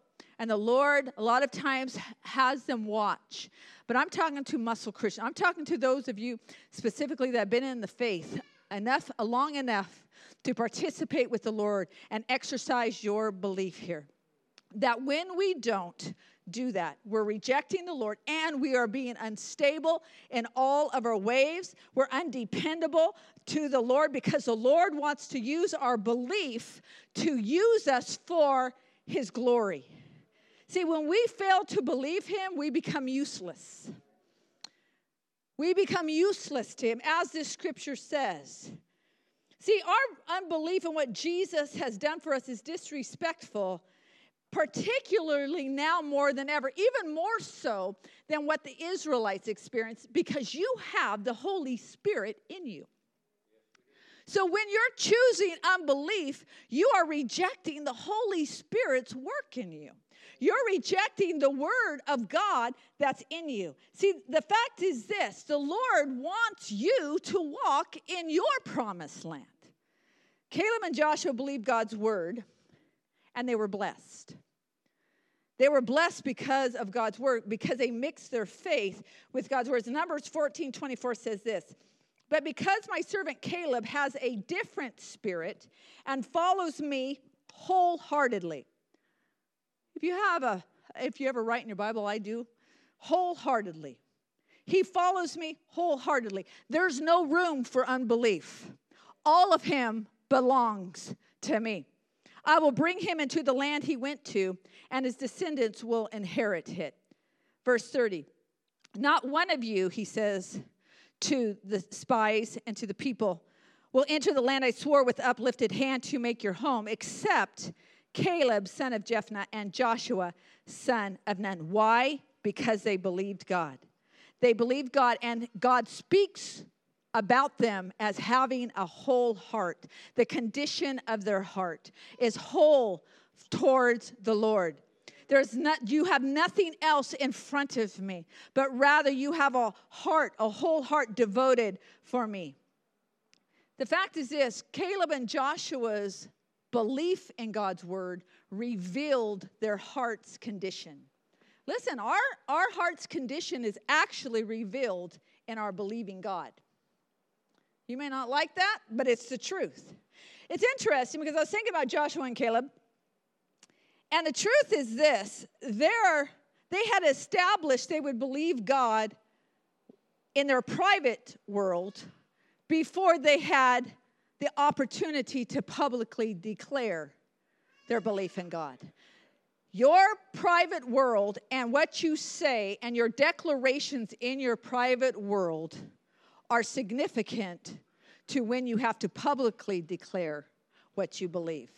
And the Lord, a lot of times, has them watch. But I'm talking to muscle Christians. I'm talking to those of you specifically that have been in the faith enough, uh, long enough to participate with the Lord and exercise your belief here. That when we don't do that, we're rejecting the Lord and we are being unstable in all of our ways. We're undependable to the Lord because the Lord wants to use our belief to use us for His glory. See, when we fail to believe Him, we become useless. We become useless to Him, as this scripture says. See, our unbelief in what Jesus has done for us is disrespectful, particularly now more than ever, even more so than what the Israelites experienced, because you have the Holy Spirit in you. So when you're choosing unbelief, you are rejecting the Holy Spirit's work in you. You're rejecting the word of God that's in you. See, the fact is this the Lord wants you to walk in your promised land. Caleb and Joshua believed God's word and they were blessed. They were blessed because of God's word, because they mixed their faith with God's words. Numbers 14 24 says this But because my servant Caleb has a different spirit and follows me wholeheartedly. If you have a, if you ever write in your Bible, I do, wholeheartedly. He follows me wholeheartedly. There's no room for unbelief. All of him belongs to me. I will bring him into the land he went to, and his descendants will inherit it. Verse 30 Not one of you, he says to the spies and to the people, will enter the land I swore with uplifted hand to make your home, except Caleb, son of Jephunneh, and Joshua, son of Nun. Why? Because they believed God. They believed God, and God speaks about them as having a whole heart. The condition of their heart is whole towards the Lord. There's not, you have nothing else in front of me, but rather you have a heart, a whole heart devoted for me. The fact is this Caleb and Joshua's belief in God's word revealed their heart's condition. Listen, our, our heart's condition is actually revealed in our believing God. You may not like that, but it's the truth. It's interesting because I was thinking about Joshua and Caleb. And the truth is this they had established they would believe God in their private world before they had the opportunity to publicly declare their belief in God. Your private world and what you say and your declarations in your private world are significant to when you have to publicly declare what you believe.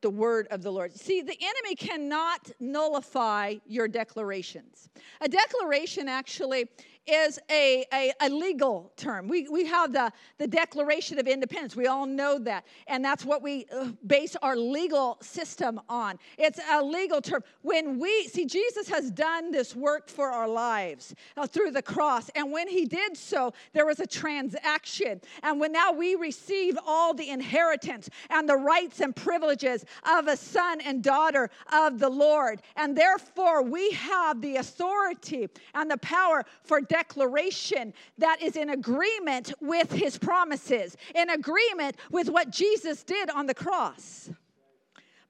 The word of the Lord. See, the enemy cannot nullify your declarations. A declaration actually is a, a, a, legal term. We, we have the, the Declaration of Independence. We all know that. And that's what we uh, base our legal system on. It's a legal term. When we, see, Jesus has done this work for our lives uh, through the cross. And when he did so, there was a transaction. And when now we receive all the inheritance and the rights and privileges of a son and daughter of the Lord. And therefore, we have the authority and the power for declaration that is in agreement with his promises, in agreement with what Jesus did on the cross.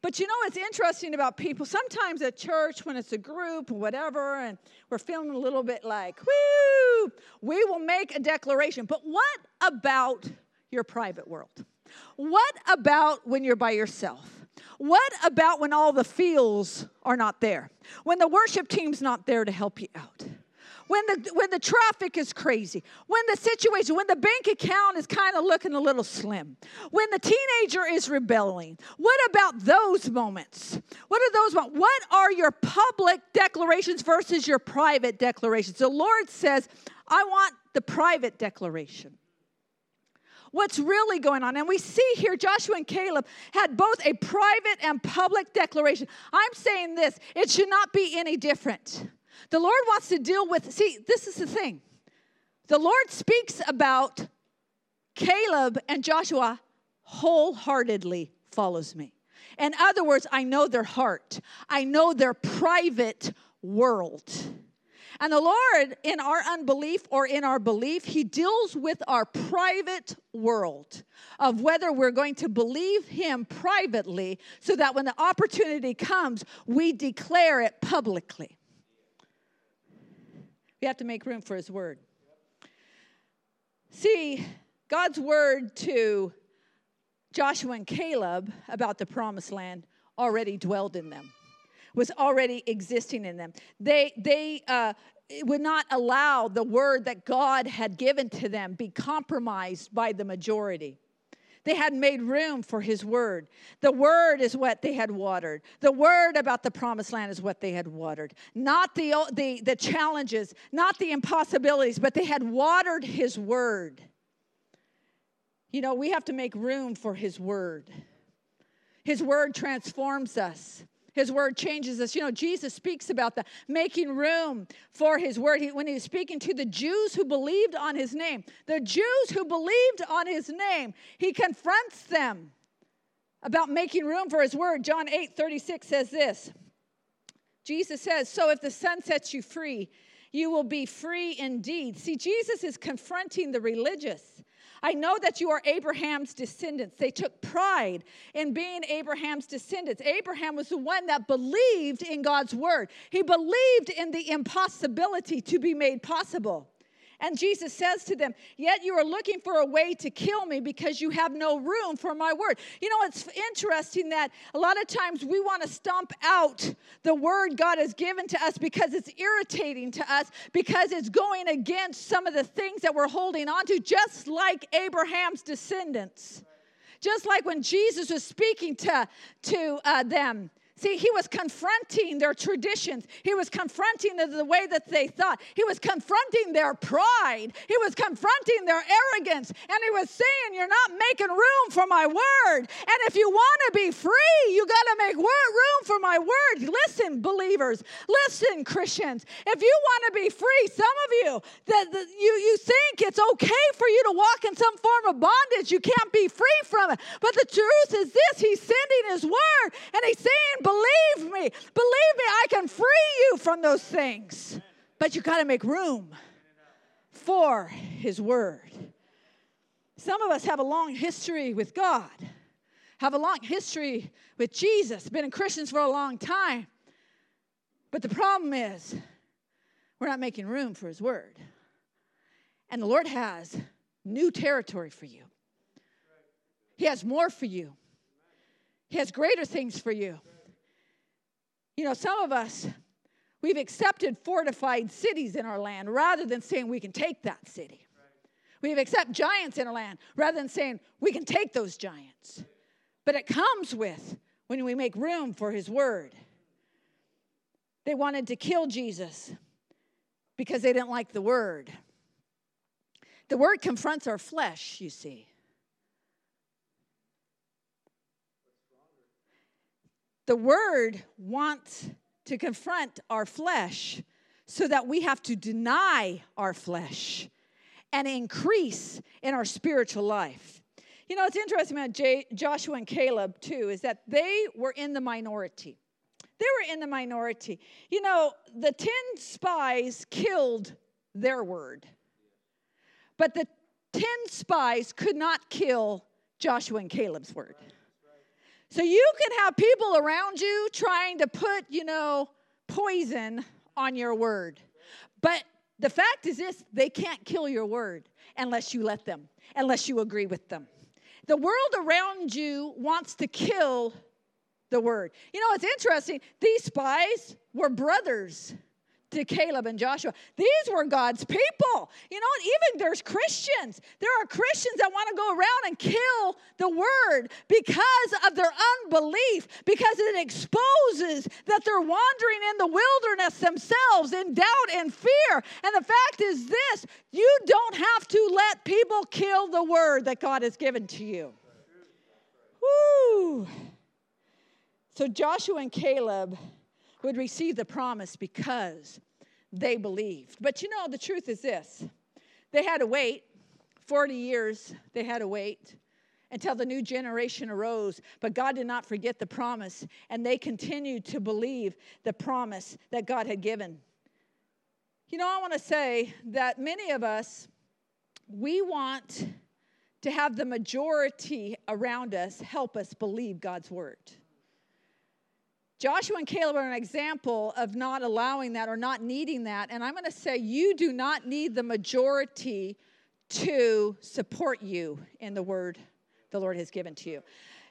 But you know what's interesting about people? Sometimes at church, when it's a group or whatever, and we're feeling a little bit like, whoo, we will make a declaration. But what about your private world? What about when you're by yourself? What about when all the feels are not there? When the worship team's not there to help you out? When the when the traffic is crazy, when the situation, when the bank account is kind of looking a little slim, when the teenager is rebelling. What about those moments? What are those moments? What are your public declarations versus your private declarations? The Lord says, I want the private declaration what's really going on. And we see here Joshua and Caleb had both a private and public declaration. I'm saying this, it should not be any different. The Lord wants to deal with, see, this is the thing. The Lord speaks about Caleb and Joshua wholeheartedly follows me. In other words, I know their heart, I know their private world. And the Lord, in our unbelief or in our belief, He deals with our private world of whether we're going to believe Him privately so that when the opportunity comes, we declare it publicly. We have to make room for His word. See, God's word to Joshua and Caleb about the promised land already dwelled in them, was already existing in them. They, they uh, would not allow the word that God had given to them be compromised by the majority. They had made room for his word. The word is what they had watered. The word about the promised land is what they had watered. Not the, the, the challenges, not the impossibilities, but they had watered his word. You know, we have to make room for his word. His word transforms us. His word changes us. You know, Jesus speaks about the making room for his word. He, when he was speaking to the Jews who believed on his name, the Jews who believed on his name, he confronts them about making room for his word. John 8 36 says this Jesus says, So if the Son sets you free, you will be free indeed. See, Jesus is confronting the religious. I know that you are Abraham's descendants. They took pride in being Abraham's descendants. Abraham was the one that believed in God's word, he believed in the impossibility to be made possible. And Jesus says to them, Yet you are looking for a way to kill me because you have no room for my word. You know, it's interesting that a lot of times we want to stomp out the word God has given to us because it's irritating to us, because it's going against some of the things that we're holding on to, just like Abraham's descendants. Just like when Jesus was speaking to, to uh, them, See, he was confronting their traditions. He was confronting the, the, way that they thought. He was confronting their pride. He was confronting their arrogance. And he was saying, You're not making room for my word. And if you want to be free, you got to make room for my word. Listen, believers. Listen, Christians. If you want to be free, some of you, that you, you think it's okay for you to walk in some form of bondage. You can't be free from it. But the truth is this He's sending His word and He's saying, Believe me. Believe me, I can free you from those things. But you got to make room for His Word. Some of us have a long history with God, have a long history with Jesus, been Christians for a long time. But the problem is, we're not making room for His Word. And the Lord has new territory for you, He has more for you, He has greater things for you. You know, some of us, we've accepted fortified cities in our land rather than saying we can take that city. We've accepted giants in our land rather than saying we can take those giants. But it comes with when we make room for his word. They wanted to kill Jesus because they didn't like the word. The word confronts our flesh, you see. The word wants to confront our flesh so that we have to deny our flesh and increase in our spiritual life. You know, it's interesting about J- Joshua and Caleb, too, is that they were in the minority. They were in the minority. You know, the 10 spies killed their word, but the 10 spies could not kill Joshua and Caleb's word. So you can have people around you trying to put, you know, poison on your word. But the fact is this they can't kill your word unless you let them, unless you agree with them. The world around you wants to kill the word. You know, it's interesting. These spies were brothers to Caleb and Joshua. These were God's people. You know, even there's Christians. There are Christians that want to go around and kill the word because of their unbelief, because it exposes that they're wandering in the wilderness themselves in doubt and fear. And the fact is this you don't have to let people kill the word that God has given to you. Woo! So Joshua and Caleb would receive the promise because they believed. But you know, the truth is this they had to wait 40 years, they had to wait until the new generation arose. But God did not forget the promise, and they continued to believe the promise that God had given. You know, I want to say that many of us, we want to have the majority around us help us believe God's word. Joshua and Caleb are an example of not allowing that or not needing that. And I'm going to say you do not need the majority to support you in the word the Lord has given to you.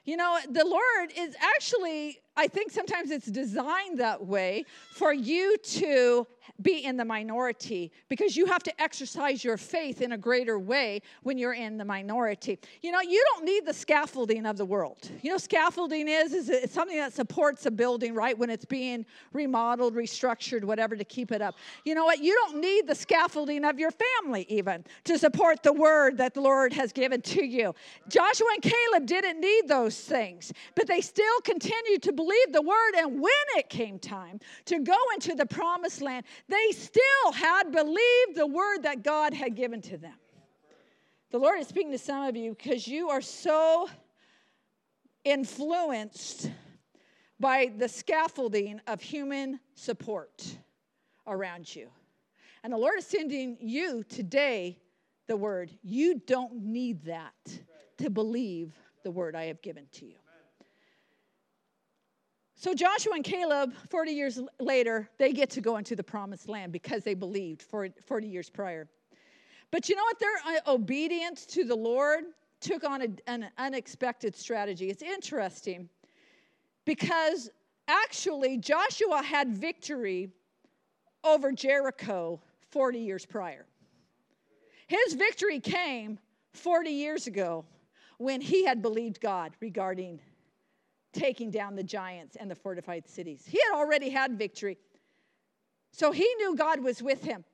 You know, the Lord is actually, I think sometimes it's designed that way for you to be in the minority because you have to exercise your faith in a greater way when you're in the minority. You know, you don't need the scaffolding of the world. You know, scaffolding is is it's something that supports a building, right? When it's being remodeled, restructured, whatever to keep it up. You know what? You don't need the scaffolding of your family even to support the word that the Lord has given to you. Joshua and Caleb didn't need those things, but they still continued to believe the word and when it came time to go into the promised land, they still had believed the word that God had given to them. The Lord is speaking to some of you because you are so influenced by the scaffolding of human support around you. And the Lord is sending you today the word. You don't need that to believe the word I have given to you. So Joshua and Caleb, 40 years later, they get to go into the promised land because they believed 40 years prior. But you know what? Their uh, obedience to the Lord took on a, an unexpected strategy. It's interesting because actually Joshua had victory over Jericho 40 years prior. His victory came 40 years ago when he had believed God regarding taking down the giants and the fortified cities. He had already had victory. So he knew God was with him.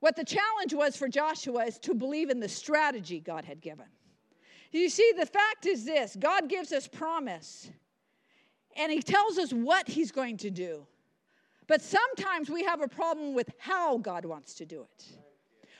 What the challenge was for Joshua is to believe in the strategy God had given. You see, the fact is this God gives us promise, and He tells us what He's going to do. But sometimes we have a problem with how God wants to do it.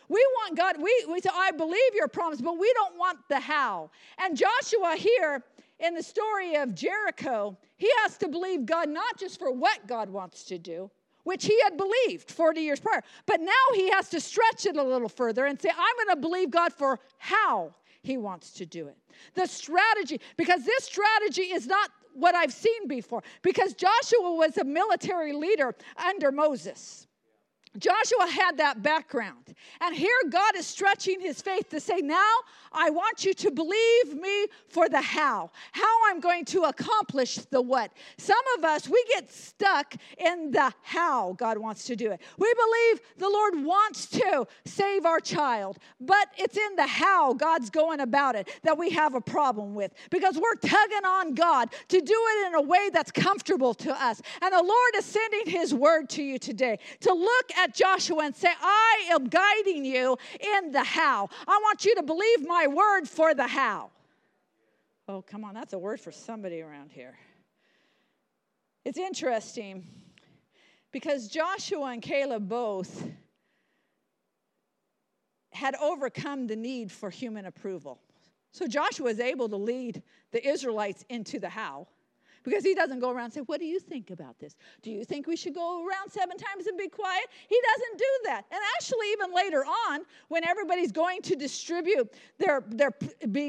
We want God, we, we say, I believe your promise, but we don't want the how. And Joshua here, in the story of Jericho, he has to believe God not just for what God wants to do, which he had believed 40 years prior, but now he has to stretch it a little further and say, I'm going to believe God for how he wants to do it. The strategy, because this strategy is not what I've seen before, because Joshua was a military leader under Moses. Joshua had that background. And here God is stretching his faith to say, Now I want you to believe me for the how, how I'm going to accomplish the what. Some of us, we get stuck in the how God wants to do it. We believe the Lord wants to save our child, but it's in the how God's going about it that we have a problem with because we're tugging on God to do it in a way that's comfortable to us. And the Lord is sending his word to you today to look at Joshua and say, I am guiding you in the how. I want you to believe my word for the how. Oh, come on, that's a word for somebody around here. It's interesting because Joshua and Caleb both had overcome the need for human approval. So Joshua was able to lead the Israelites into the how because he doesn't go around and say, What do you think about this? Do you think we should go around seven times and be quiet? He doesn't do that. And actually, even later on, when everybody's going to distribute their, their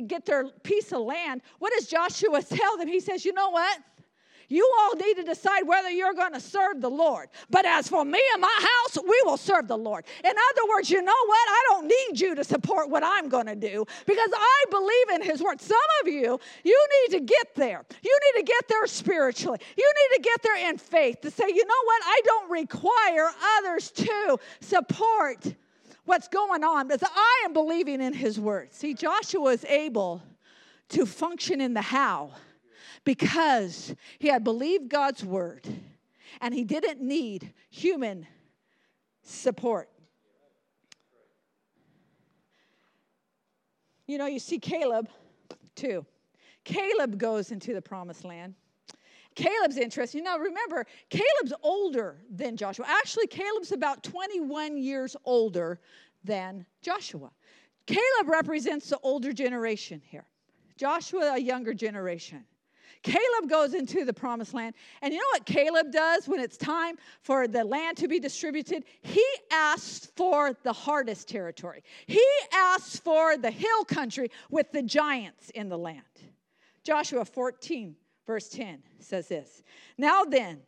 get their piece of land, what does Joshua (laughs) tell them? He says, You know what? You all need to decide whether you're going to serve the Lord. But as for me and my house, we will serve the Lord. In other words, you know what? I don't need you to support what I'm going to do because I believe in His word. Some of you, you need to get there. You need to get there spiritually. You need to get there in faith to say, you know what? I don't require others to support what's going on because I am believing in His word. See, Joshua is able to function in the how because he had believed God's word and he didn't need human support. You know, you see Caleb too. Caleb goes into the promised land. Caleb's interesting. Now, remember, Caleb's older than Joshua. Actually, Caleb's about 21 years older than Joshua. Caleb represents the older generation here, Joshua, a younger generation. Caleb goes into the promised land. And you know what Caleb does when it's time for the land to be distributed? He asks for the hardest territory, he asks for the hill country with the giants in the land. Joshua 14, verse 10 says this Now then,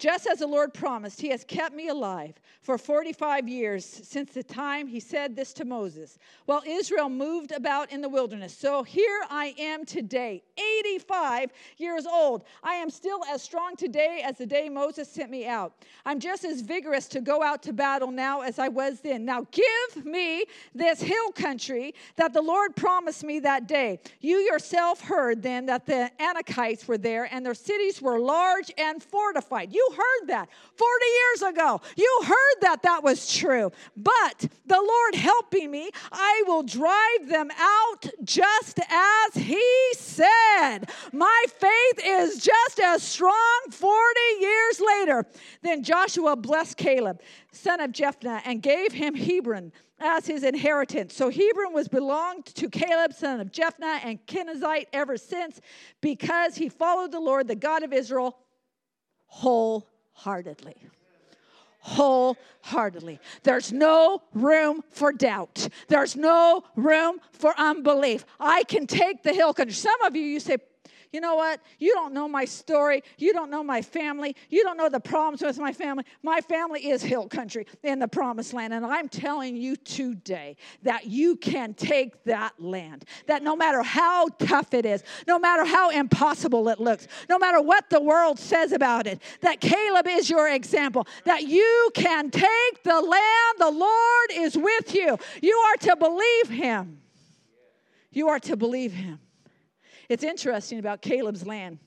just as the Lord promised, He has kept me alive for 45 years since the time He said this to Moses, while Israel moved about in the wilderness. So here I am today, 85 years old. I am still as strong today as the day Moses sent me out. I'm just as vigorous to go out to battle now as I was then. Now give me this hill country that the Lord promised me that day. You yourself heard then that the Anakites were there and their cities were large and fortified. You heard that 40 years ago. You heard that that was true. But the Lord helping me, I will drive them out just as He said. My faith is just as strong 40 years later. Then Joshua blessed Caleb, son of Jephunneh, and gave him Hebron as his inheritance. So Hebron was belonged to Caleb, son of Jephunneh, and Kenizzite ever since, because he followed the Lord, the God of Israel, wholeheartedly. Wholeheartedly. There's no room for doubt. There's no room for unbelief. I can take the hill country. Some of you, you say, you know what? You don't know my story. You don't know my family. You don't know the problems with my family. My family is hill country in the promised land. And I'm telling you today that you can take that land. That no matter how tough it is, no matter how impossible it looks, no matter what the world says about it, that Caleb is your example. That you can take the land. The Lord is with you. You are to believe him. You are to believe him. It's interesting about Caleb's land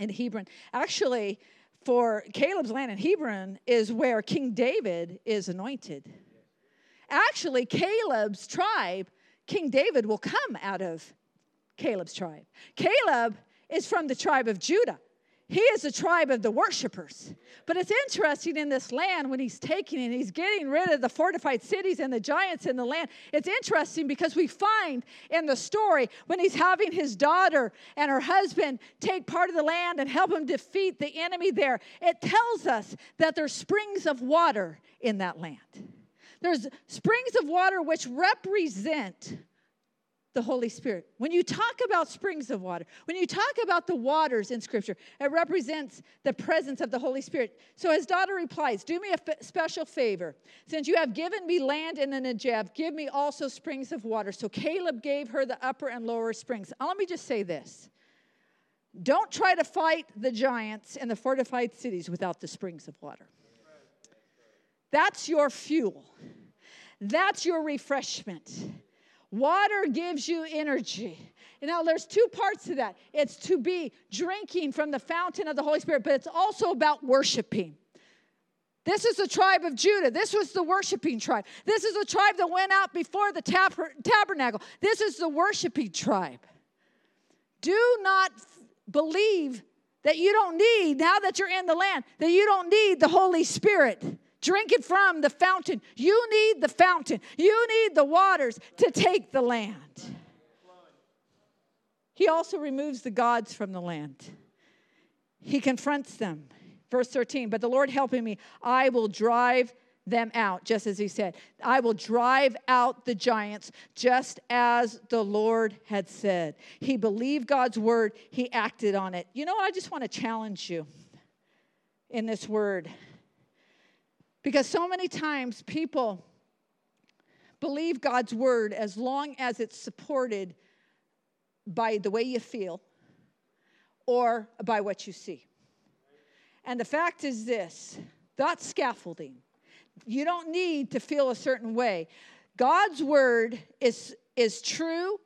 in Hebron. Actually, for Caleb's land in Hebron is where King David is anointed. Actually, Caleb's tribe, King David will come out of Caleb's tribe. Caleb is from the tribe of Judah. He is the tribe of the worshipers. But it's interesting in this land when he's taking and he's getting rid of the fortified cities and the giants in the land. It's interesting because we find in the story when he's having his daughter and her husband take part of the land and help him defeat the enemy there, it tells us that there's springs of water in that land. There's springs of water which represent the Holy Spirit. When you talk about springs of water, when you talk about the waters in Scripture, it represents the presence of the Holy Spirit. So his daughter replies, Do me a f- special favor. Since you have given me land in the Negev, give me also springs of water. So Caleb gave her the upper and lower springs. Now, let me just say this don't try to fight the giants in the fortified cities without the springs of water. That's your fuel, that's your refreshment. Water gives you energy. Know, there's two parts to that. It's to be drinking from the fountain of the Holy Spirit, but it's also about worshiping. This is the tribe of Judah. This was the worshiping tribe. This is the tribe that went out before the tab- tabernacle. This is the worshiping tribe. Do not f- believe that you don't need, now that you're in the land, that you don't need the Holy Spirit. Drink it from the fountain. You need the fountain. You need the waters to take the land. He also removes the gods from the land. he confronts them. Verse 13, but the Lord helping me, I will drive them out, just as he said. I will drive out the giants, just as the Lord had said. He believed God's word, he acted on it. You know, I just want to challenge you in this word. Because so many times people believe God's word as long as it's supported by the way you feel or by what you see. And the fact is this that's scaffolding. You don't need to feel a certain way. God's word is, is true,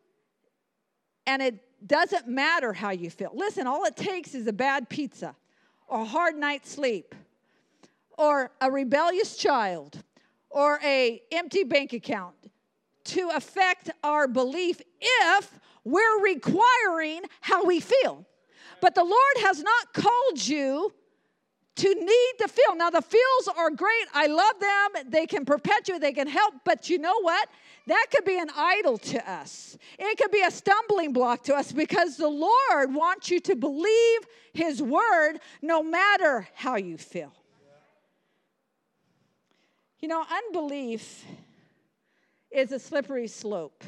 and it doesn't matter how you feel. Listen, all it takes is a bad pizza, or a hard night's sleep, or a rebellious child, or a empty bank account to affect our belief if we're requiring how we feel. But the Lord has not called you to need to feel. Now, the feels are great. I love them. They can perpetuate, they can help. But you know what? That could be an idol to us. It could be a stumbling block to us because the Lord wants you to believe His word no matter how you feel. You know, unbelief is a slippery slope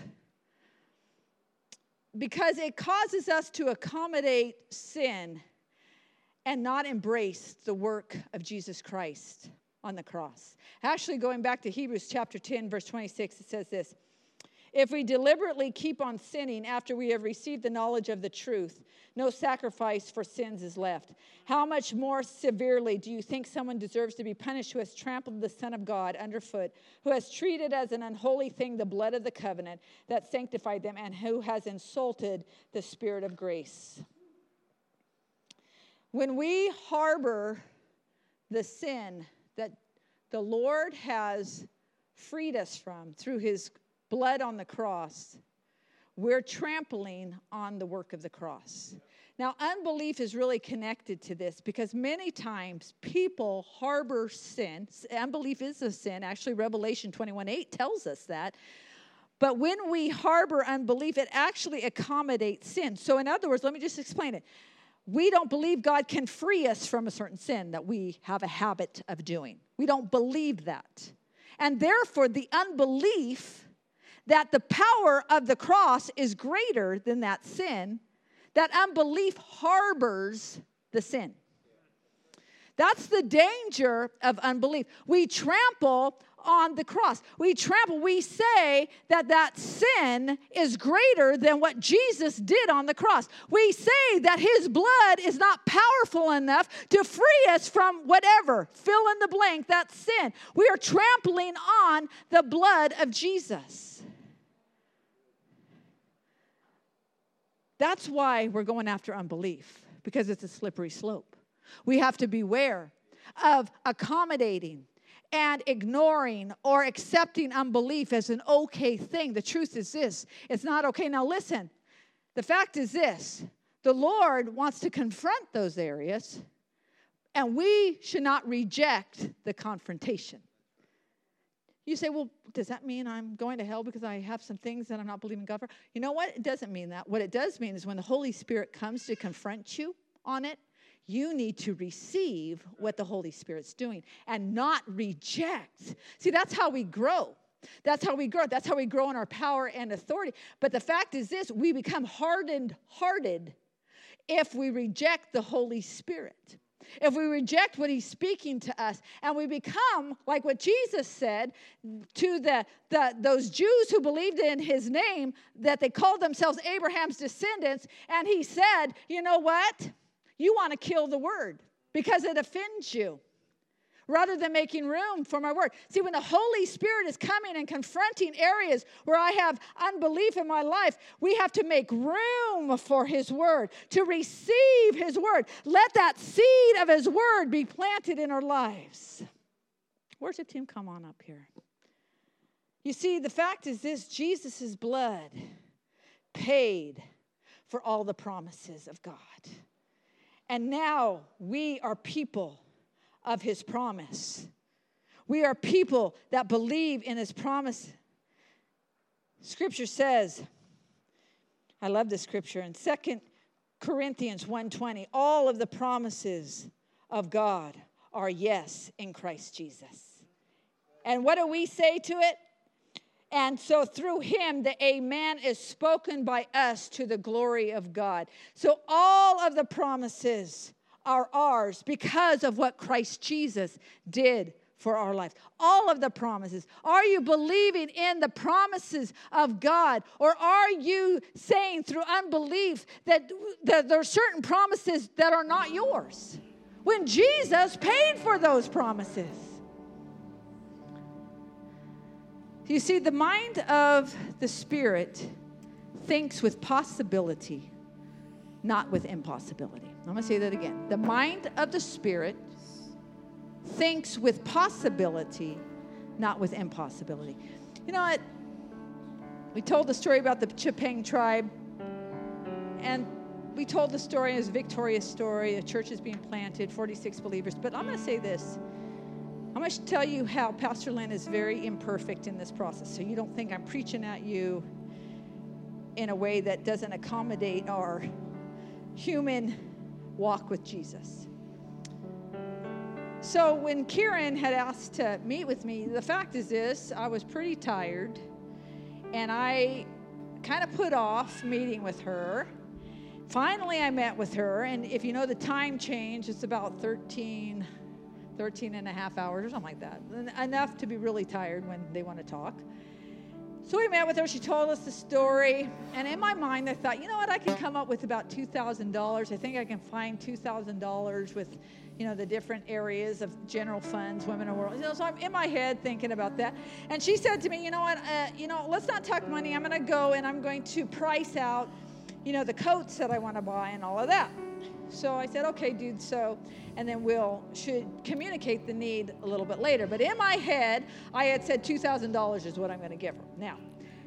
because it causes us to accommodate sin and not embrace the work of Jesus Christ on the cross. Actually, going back to Hebrews chapter 10, verse 26, it says this If we deliberately keep on sinning after we have received the knowledge of the truth, no sacrifice for sins is left. How much more severely do you think someone deserves to be punished who has trampled the Son of God underfoot, who has treated as an unholy thing the blood of the covenant that sanctified them, and who has insulted the Spirit of grace? When we harbor the sin that the Lord has freed us from through his blood on the cross, we're trampling on the work of the cross. Now, unbelief is really connected to this because many times people harbor sin. Unbelief is a sin. Actually, Revelation 21 8 tells us that. But when we harbor unbelief, it actually accommodates sin. So, in other words, let me just explain it we don't believe God can free us from a certain sin that we have a habit of doing. We don't believe that. And therefore, the unbelief that the power of the cross is greater than that sin, that unbelief harbors the sin. That's the danger of unbelief. We trample on the cross. We trample, we say that that sin is greater than what Jesus did on the cross. We say that his blood is not powerful enough to free us from whatever, fill in the blank, that sin. We are trampling on the blood of Jesus. That's why we're going after unbelief, because it's a slippery slope. We have to beware of accommodating and ignoring or accepting unbelief as an okay thing. The truth is this it's not okay. Now, listen, the fact is this the Lord wants to confront those areas, and we should not reject the confrontation. You say, well, does that mean I'm going to hell because I have some things that I'm not believing God for? You know what? It doesn't mean that. What it does mean is when the Holy Spirit comes to confront you on it, you need to receive what the Holy Spirit's doing and not reject. See, that's how we grow. That's how we grow. That's how we grow in our power and authority. But the fact is this we become hardened hearted if we reject the Holy Spirit. If we reject what he's speaking to us and we become like what Jesus said to the, the those Jews who believed in his name that they called themselves Abraham's descendants and he said, "You know what? you want to kill the word because it offends you rather than making room for my word. See, when the Holy Spirit is coming and confronting areas where I have unbelief in my life, we have to make room for His word, to receive His word. Let that seed of His word be planted in our lives. Worship team? Come on up here. You see, the fact is this Jesus' blood paid for all the promises of God. And now we are people of his promise. We are people that believe in his promise. Scripture says, I love this scripture in Second Corinthians 1:20, all of the promises of God are yes in Christ Jesus. And what do we say to it? And so through him, the amen is spoken by us to the glory of God. So all of the promises are ours because of what Christ Jesus did for our life. All of the promises. Are you believing in the promises of God? Or are you saying through unbelief that, that there are certain promises that are not yours? When Jesus paid for those promises. You see, the mind of the Spirit thinks with possibility, not with impossibility. I'm going to say that again. The mind of the Spirit thinks with possibility, not with impossibility. You know what? We told the story about the Chepang tribe, and we told the story as victorious story. A church is being planted, 46 believers. But I'm going to say this I'm going to tell you how Pastor Lynn is very imperfect in this process. So you don't think I'm preaching at you in a way that doesn't accommodate our human walk with Jesus. So when Kiran had asked to meet with me, the fact is this I was pretty tired and I kind of put off meeting with her. Finally, I met with her, and if you know the time change, it's about 13 13 and a half hours or something like that. Enough to be really tired when they want to talk. So we met with her. She told us the story. And in my mind, I thought, you know what? I can come up with about $2,000. I think I can find $2,000 with, you know, the different areas of general funds, women the world. You know, so I'm in my head thinking about that. And she said to me, you know what? Uh, you know, let's not talk money. I'm going to go and I'm going to price out, you know, the coats that I want to buy and all of that. So I said, okay, dude, so, and then we'll should communicate the need a little bit later. But in my head, I had said $2,000 is what I'm going to give her. Now,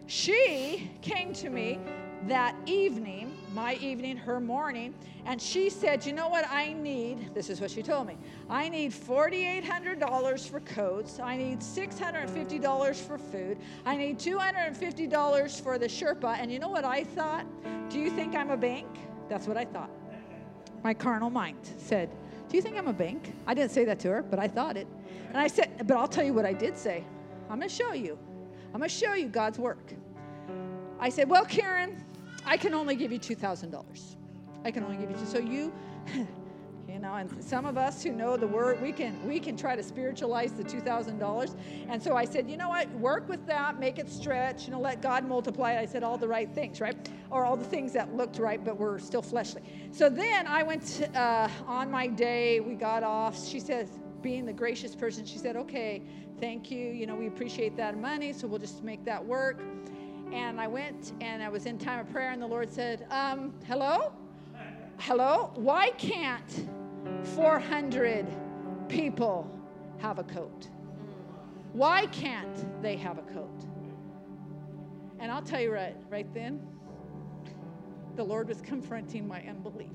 she came to me that evening, my evening, her morning, and she said, You know what I need? This is what she told me. I need $4,800 for coats. I need $650 for food. I need $250 for the Sherpa. And you know what I thought? Do you think I'm a bank? That's what I thought. My carnal mind said, Do you think I'm a bank? I didn't say that to her, but I thought it. And I said, But I'll tell you what I did say. I'm going to show you. I'm going to show you God's work. I said, Well, Kiran, I can only give you $2,000. I can only give you two. So you, (laughs) you know, and some of us who know the word, we can we can try to spiritualize the $2,000. And so I said, you know what? Work with that, make it stretch, you know, let God multiply it. I said all the right things, right? Or all the things that looked right but were still fleshly. So then I went uh, on my day, we got off. She says, being the gracious person, she said, okay, thank you. You know, we appreciate that money, so we'll just make that work. And I went and I was in time of prayer, and the Lord said, um, hello? Hello? Why can't 400 people have a coat? Why can't they have a coat? And I'll tell you right, right then, the Lord was confronting my unbelief.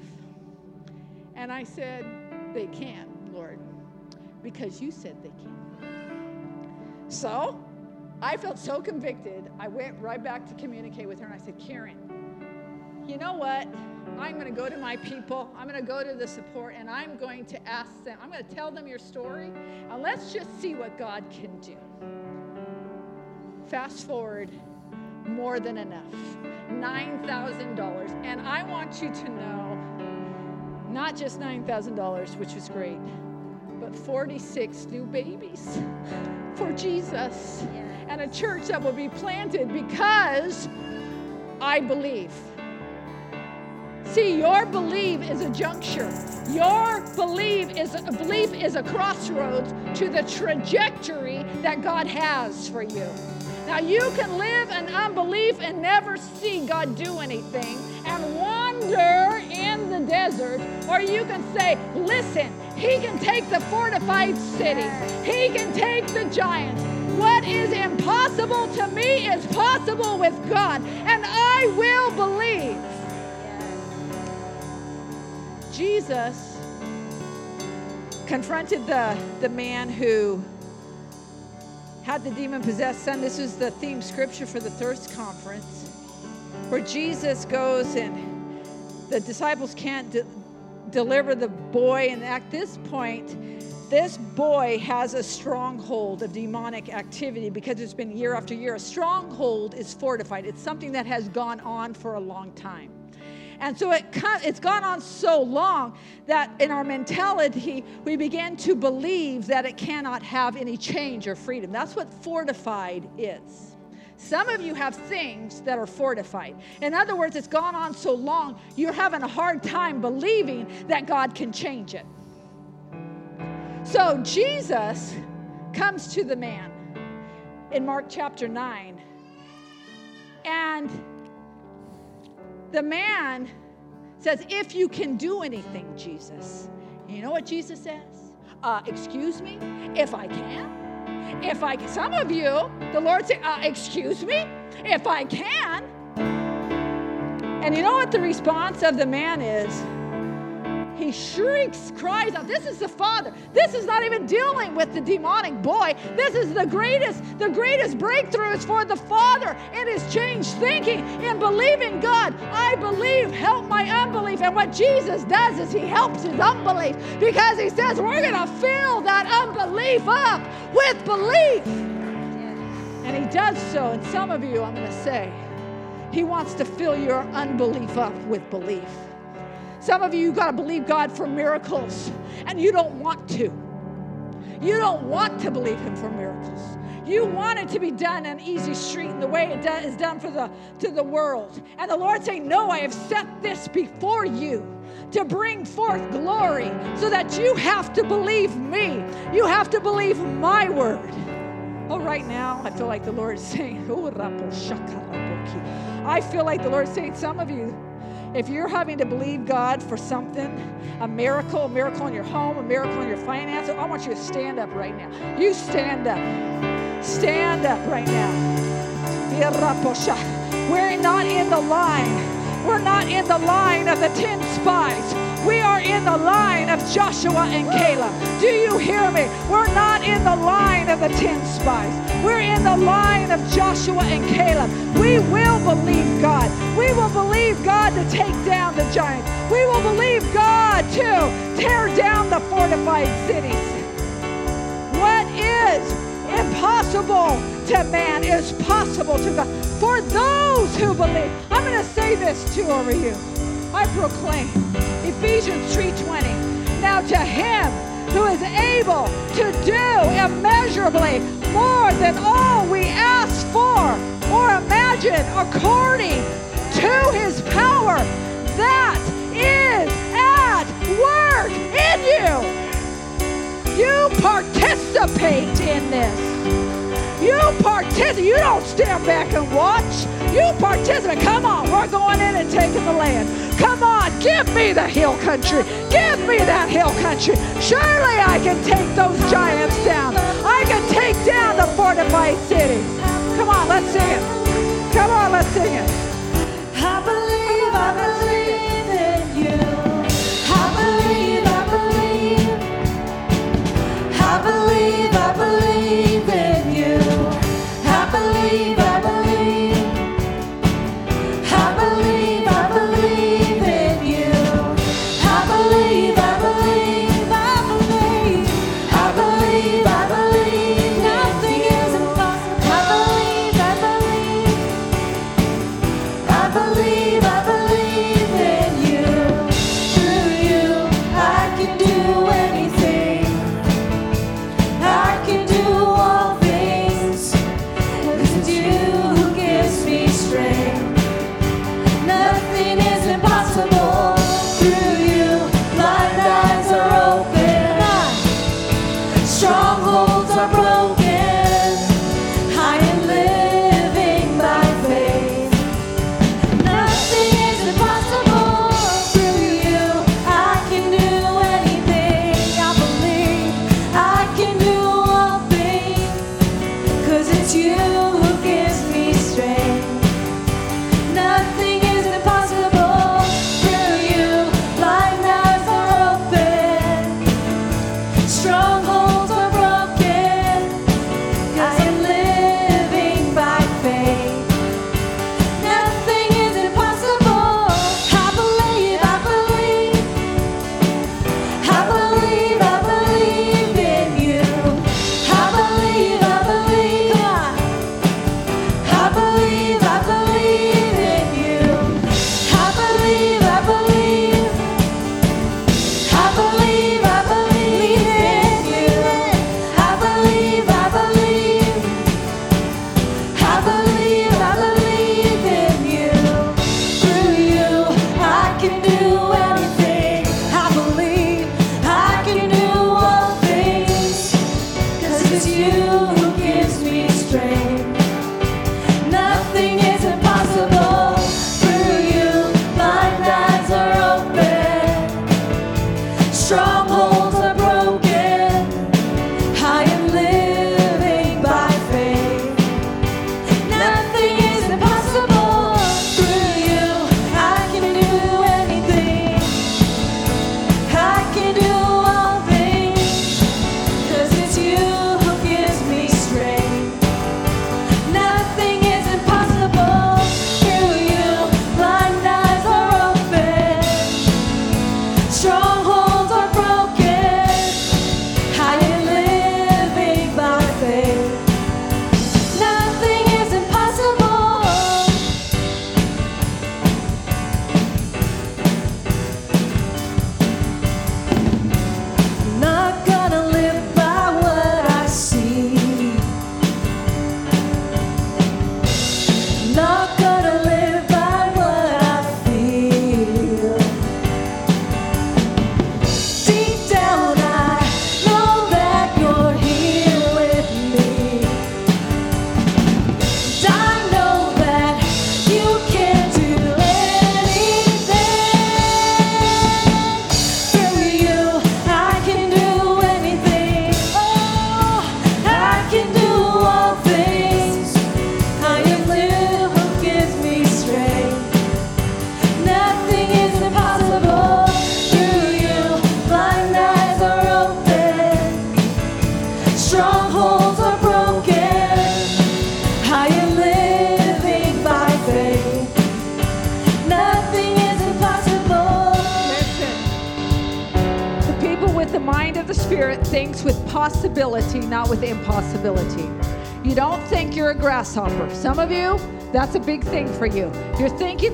And I said, They can, Lord, because you said they can. So I felt so convicted, I went right back to communicate with her and I said, Kiran, you know what? I'm going to go to my people. I'm going to go to the support and I'm going to ask them. I'm going to tell them your story and let's just see what God can do. Fast forward, more than enough $9,000. And I want you to know not just $9,000, which was great, but 46 new babies for Jesus and a church that will be planted because I believe. See, your belief is a juncture. Your belief is a belief is a crossroads to the trajectory that God has for you. Now you can live in unbelief and never see God do anything and wander in the desert, or you can say, listen, he can take the fortified cities. He can take the giants. What is impossible to me is possible with God, and I will believe. Jesus confronted the, the man who had the demon possessed son. This is the theme scripture for the Thirst Conference, where Jesus goes and the disciples can't de- deliver the boy, and at this point, this boy has a stronghold of demonic activity because it's been year after year. A stronghold is fortified, it's something that has gone on for a long time. And so it, it's gone on so long that in our mentality, we begin to believe that it cannot have any change or freedom. That's what fortified is. Some of you have things that are fortified. In other words, it's gone on so long, you're having a hard time believing that God can change it. So Jesus comes to the man in Mark chapter 9, and the man says, If you can do anything, Jesus. You know what Jesus says? Uh, excuse me, if I can. If I can. Some of you, the Lord say, uh, Excuse me, if I can. And you know what the response of the man is? He shrieks, cries out. This is the Father. This is not even dealing with the demonic boy. This is the greatest, the greatest breakthrough is for the Father in his changed thinking, and believing God. I believe, help my unbelief. And what Jesus does is he helps his unbelief because he says, We're gonna fill that unbelief up with belief. And he does so. And some of you, I'm gonna say, he wants to fill your unbelief up with belief. Some of you, you got to believe God for miracles, and you don't want to. You don't want to believe Him for miracles. You want it to be done on easy street in the way it is done for the to the world. And the Lord saying, No, I have set this before you to bring forth glory so that you have to believe me. You have to believe my word. Oh, right now, I feel like the Lord is saying, oh, I feel like the Lord is saying, some of you, if you're having to believe God for something, a miracle, a miracle in your home, a miracle in your finances, I want you to stand up right now. You stand up. Stand up right now. We're not in the line. We're not in the line of the 10 spies. We are in the line of Joshua and Caleb. Do you hear me? We're not in the line of the 10 spies. We're in the line of Joshua and Caleb. We will believe God. We will believe God to take down the giants. We will believe God to tear down the fortified cities. What is impossible to man is possible to God. For those who believe. I'm going to say this too over you. I proclaim Ephesians 3:20. Now to him who is able to do immeasurably more than all we ask for or imagine according to his power that is at work in you. You participate in this. You participate. You don't stand back and watch. You participate. Come on, we're going in and taking the land. Come on, give me the hill country. Give me that hill country. Surely I can take those giants down. I can take down the fortified cities. Come on, let's sing it. Come on, let's sing it.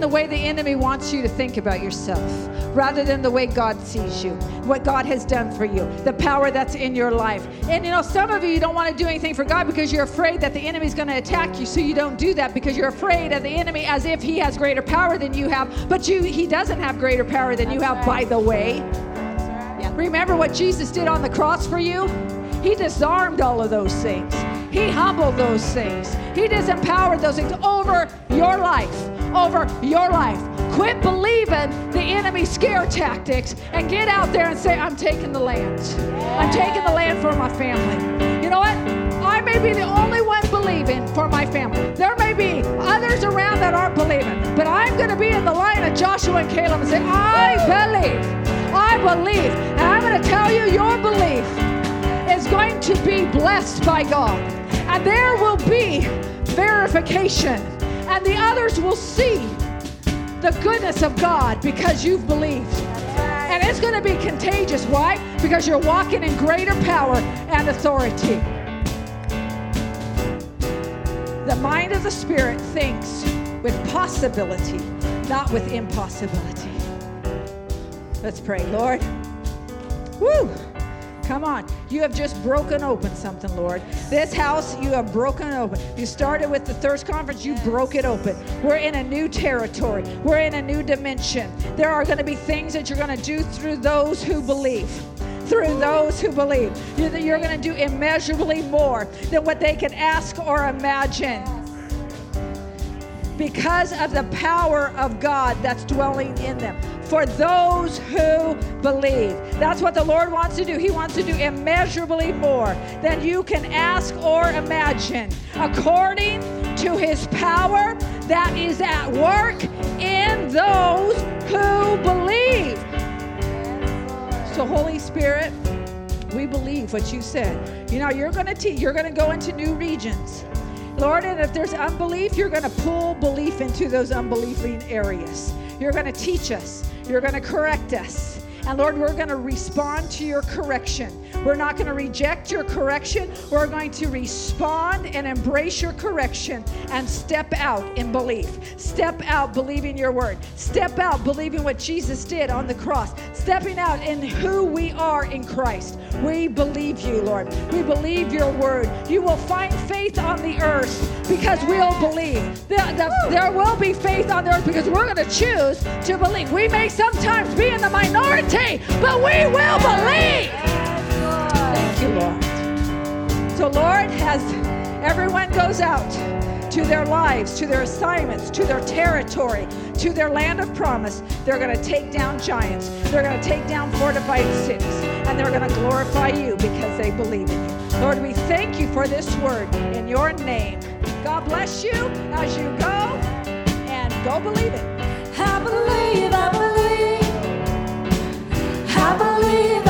The way the enemy wants you to think about yourself rather than the way God sees you, what God has done for you, the power that's in your life. And you know, some of you, you don't want to do anything for God because you're afraid that the enemy's going to attack you. So you don't do that because you're afraid of the enemy as if he has greater power than you have. But you, he doesn't have greater power than you have, by the way. Remember what Jesus did on the cross for you? He disarmed all of those things. He humbled those things. He disempowered those things over your life, over your life. Quit believing the enemy scare tactics and get out there and say, I'm taking the land. I'm taking the land for my family. You know what? I may be the only one believing for my family. There may be others around that aren't believing, but I'm going to be in the line of Joshua and Caleb and say, I believe. I believe. And I'm going to tell you, your belief is going to be blessed by God. And there will be verification. And the others will see the goodness of God because you've believed. And it's going to be contagious. Why? Because you're walking in greater power and authority. The mind of the Spirit thinks with possibility, not with impossibility. Let's pray, Lord. Woo! Come on. You have just broken open something, Lord. This house, you have broken open. You started with the thirst conference, you broke it open. We're in a new territory, we're in a new dimension. There are going to be things that you're going to do through those who believe through those who believe. You're going to do immeasurably more than what they can ask or imagine because of the power of God that's dwelling in them. For those who believe. That's what the Lord wants to do. He wants to do immeasurably more than you can ask or imagine, according to his power that is at work in those who believe. So, Holy Spirit, we believe what you said. You know, you're going to teach, you're going to go into new regions. Lord, and if there's unbelief, you're going to pull belief into those unbelieving areas. You're going to teach us. You're going to correct us. And Lord, we're going to respond to your correction. We're not going to reject your correction. We're going to respond and embrace your correction and step out in belief. Step out believing your word. Step out believing what Jesus did on the cross. Stepping out in who we are in Christ. We believe you, Lord. We believe your word. You will find faith on the earth because we'll believe. There, there will be faith on the earth because we're going to choose to believe. We may sometimes be in the minority but we will believe. Thank you, Lord. So, Lord, as everyone goes out to their lives, to their assignments, to their territory, to their land of promise, they're going to take down giants. They're going to take down fortified cities, and they're going to glorify you because they believe in you. Lord, we thank you for this word in your name. God bless you as you go, and go believe it.
I believe. I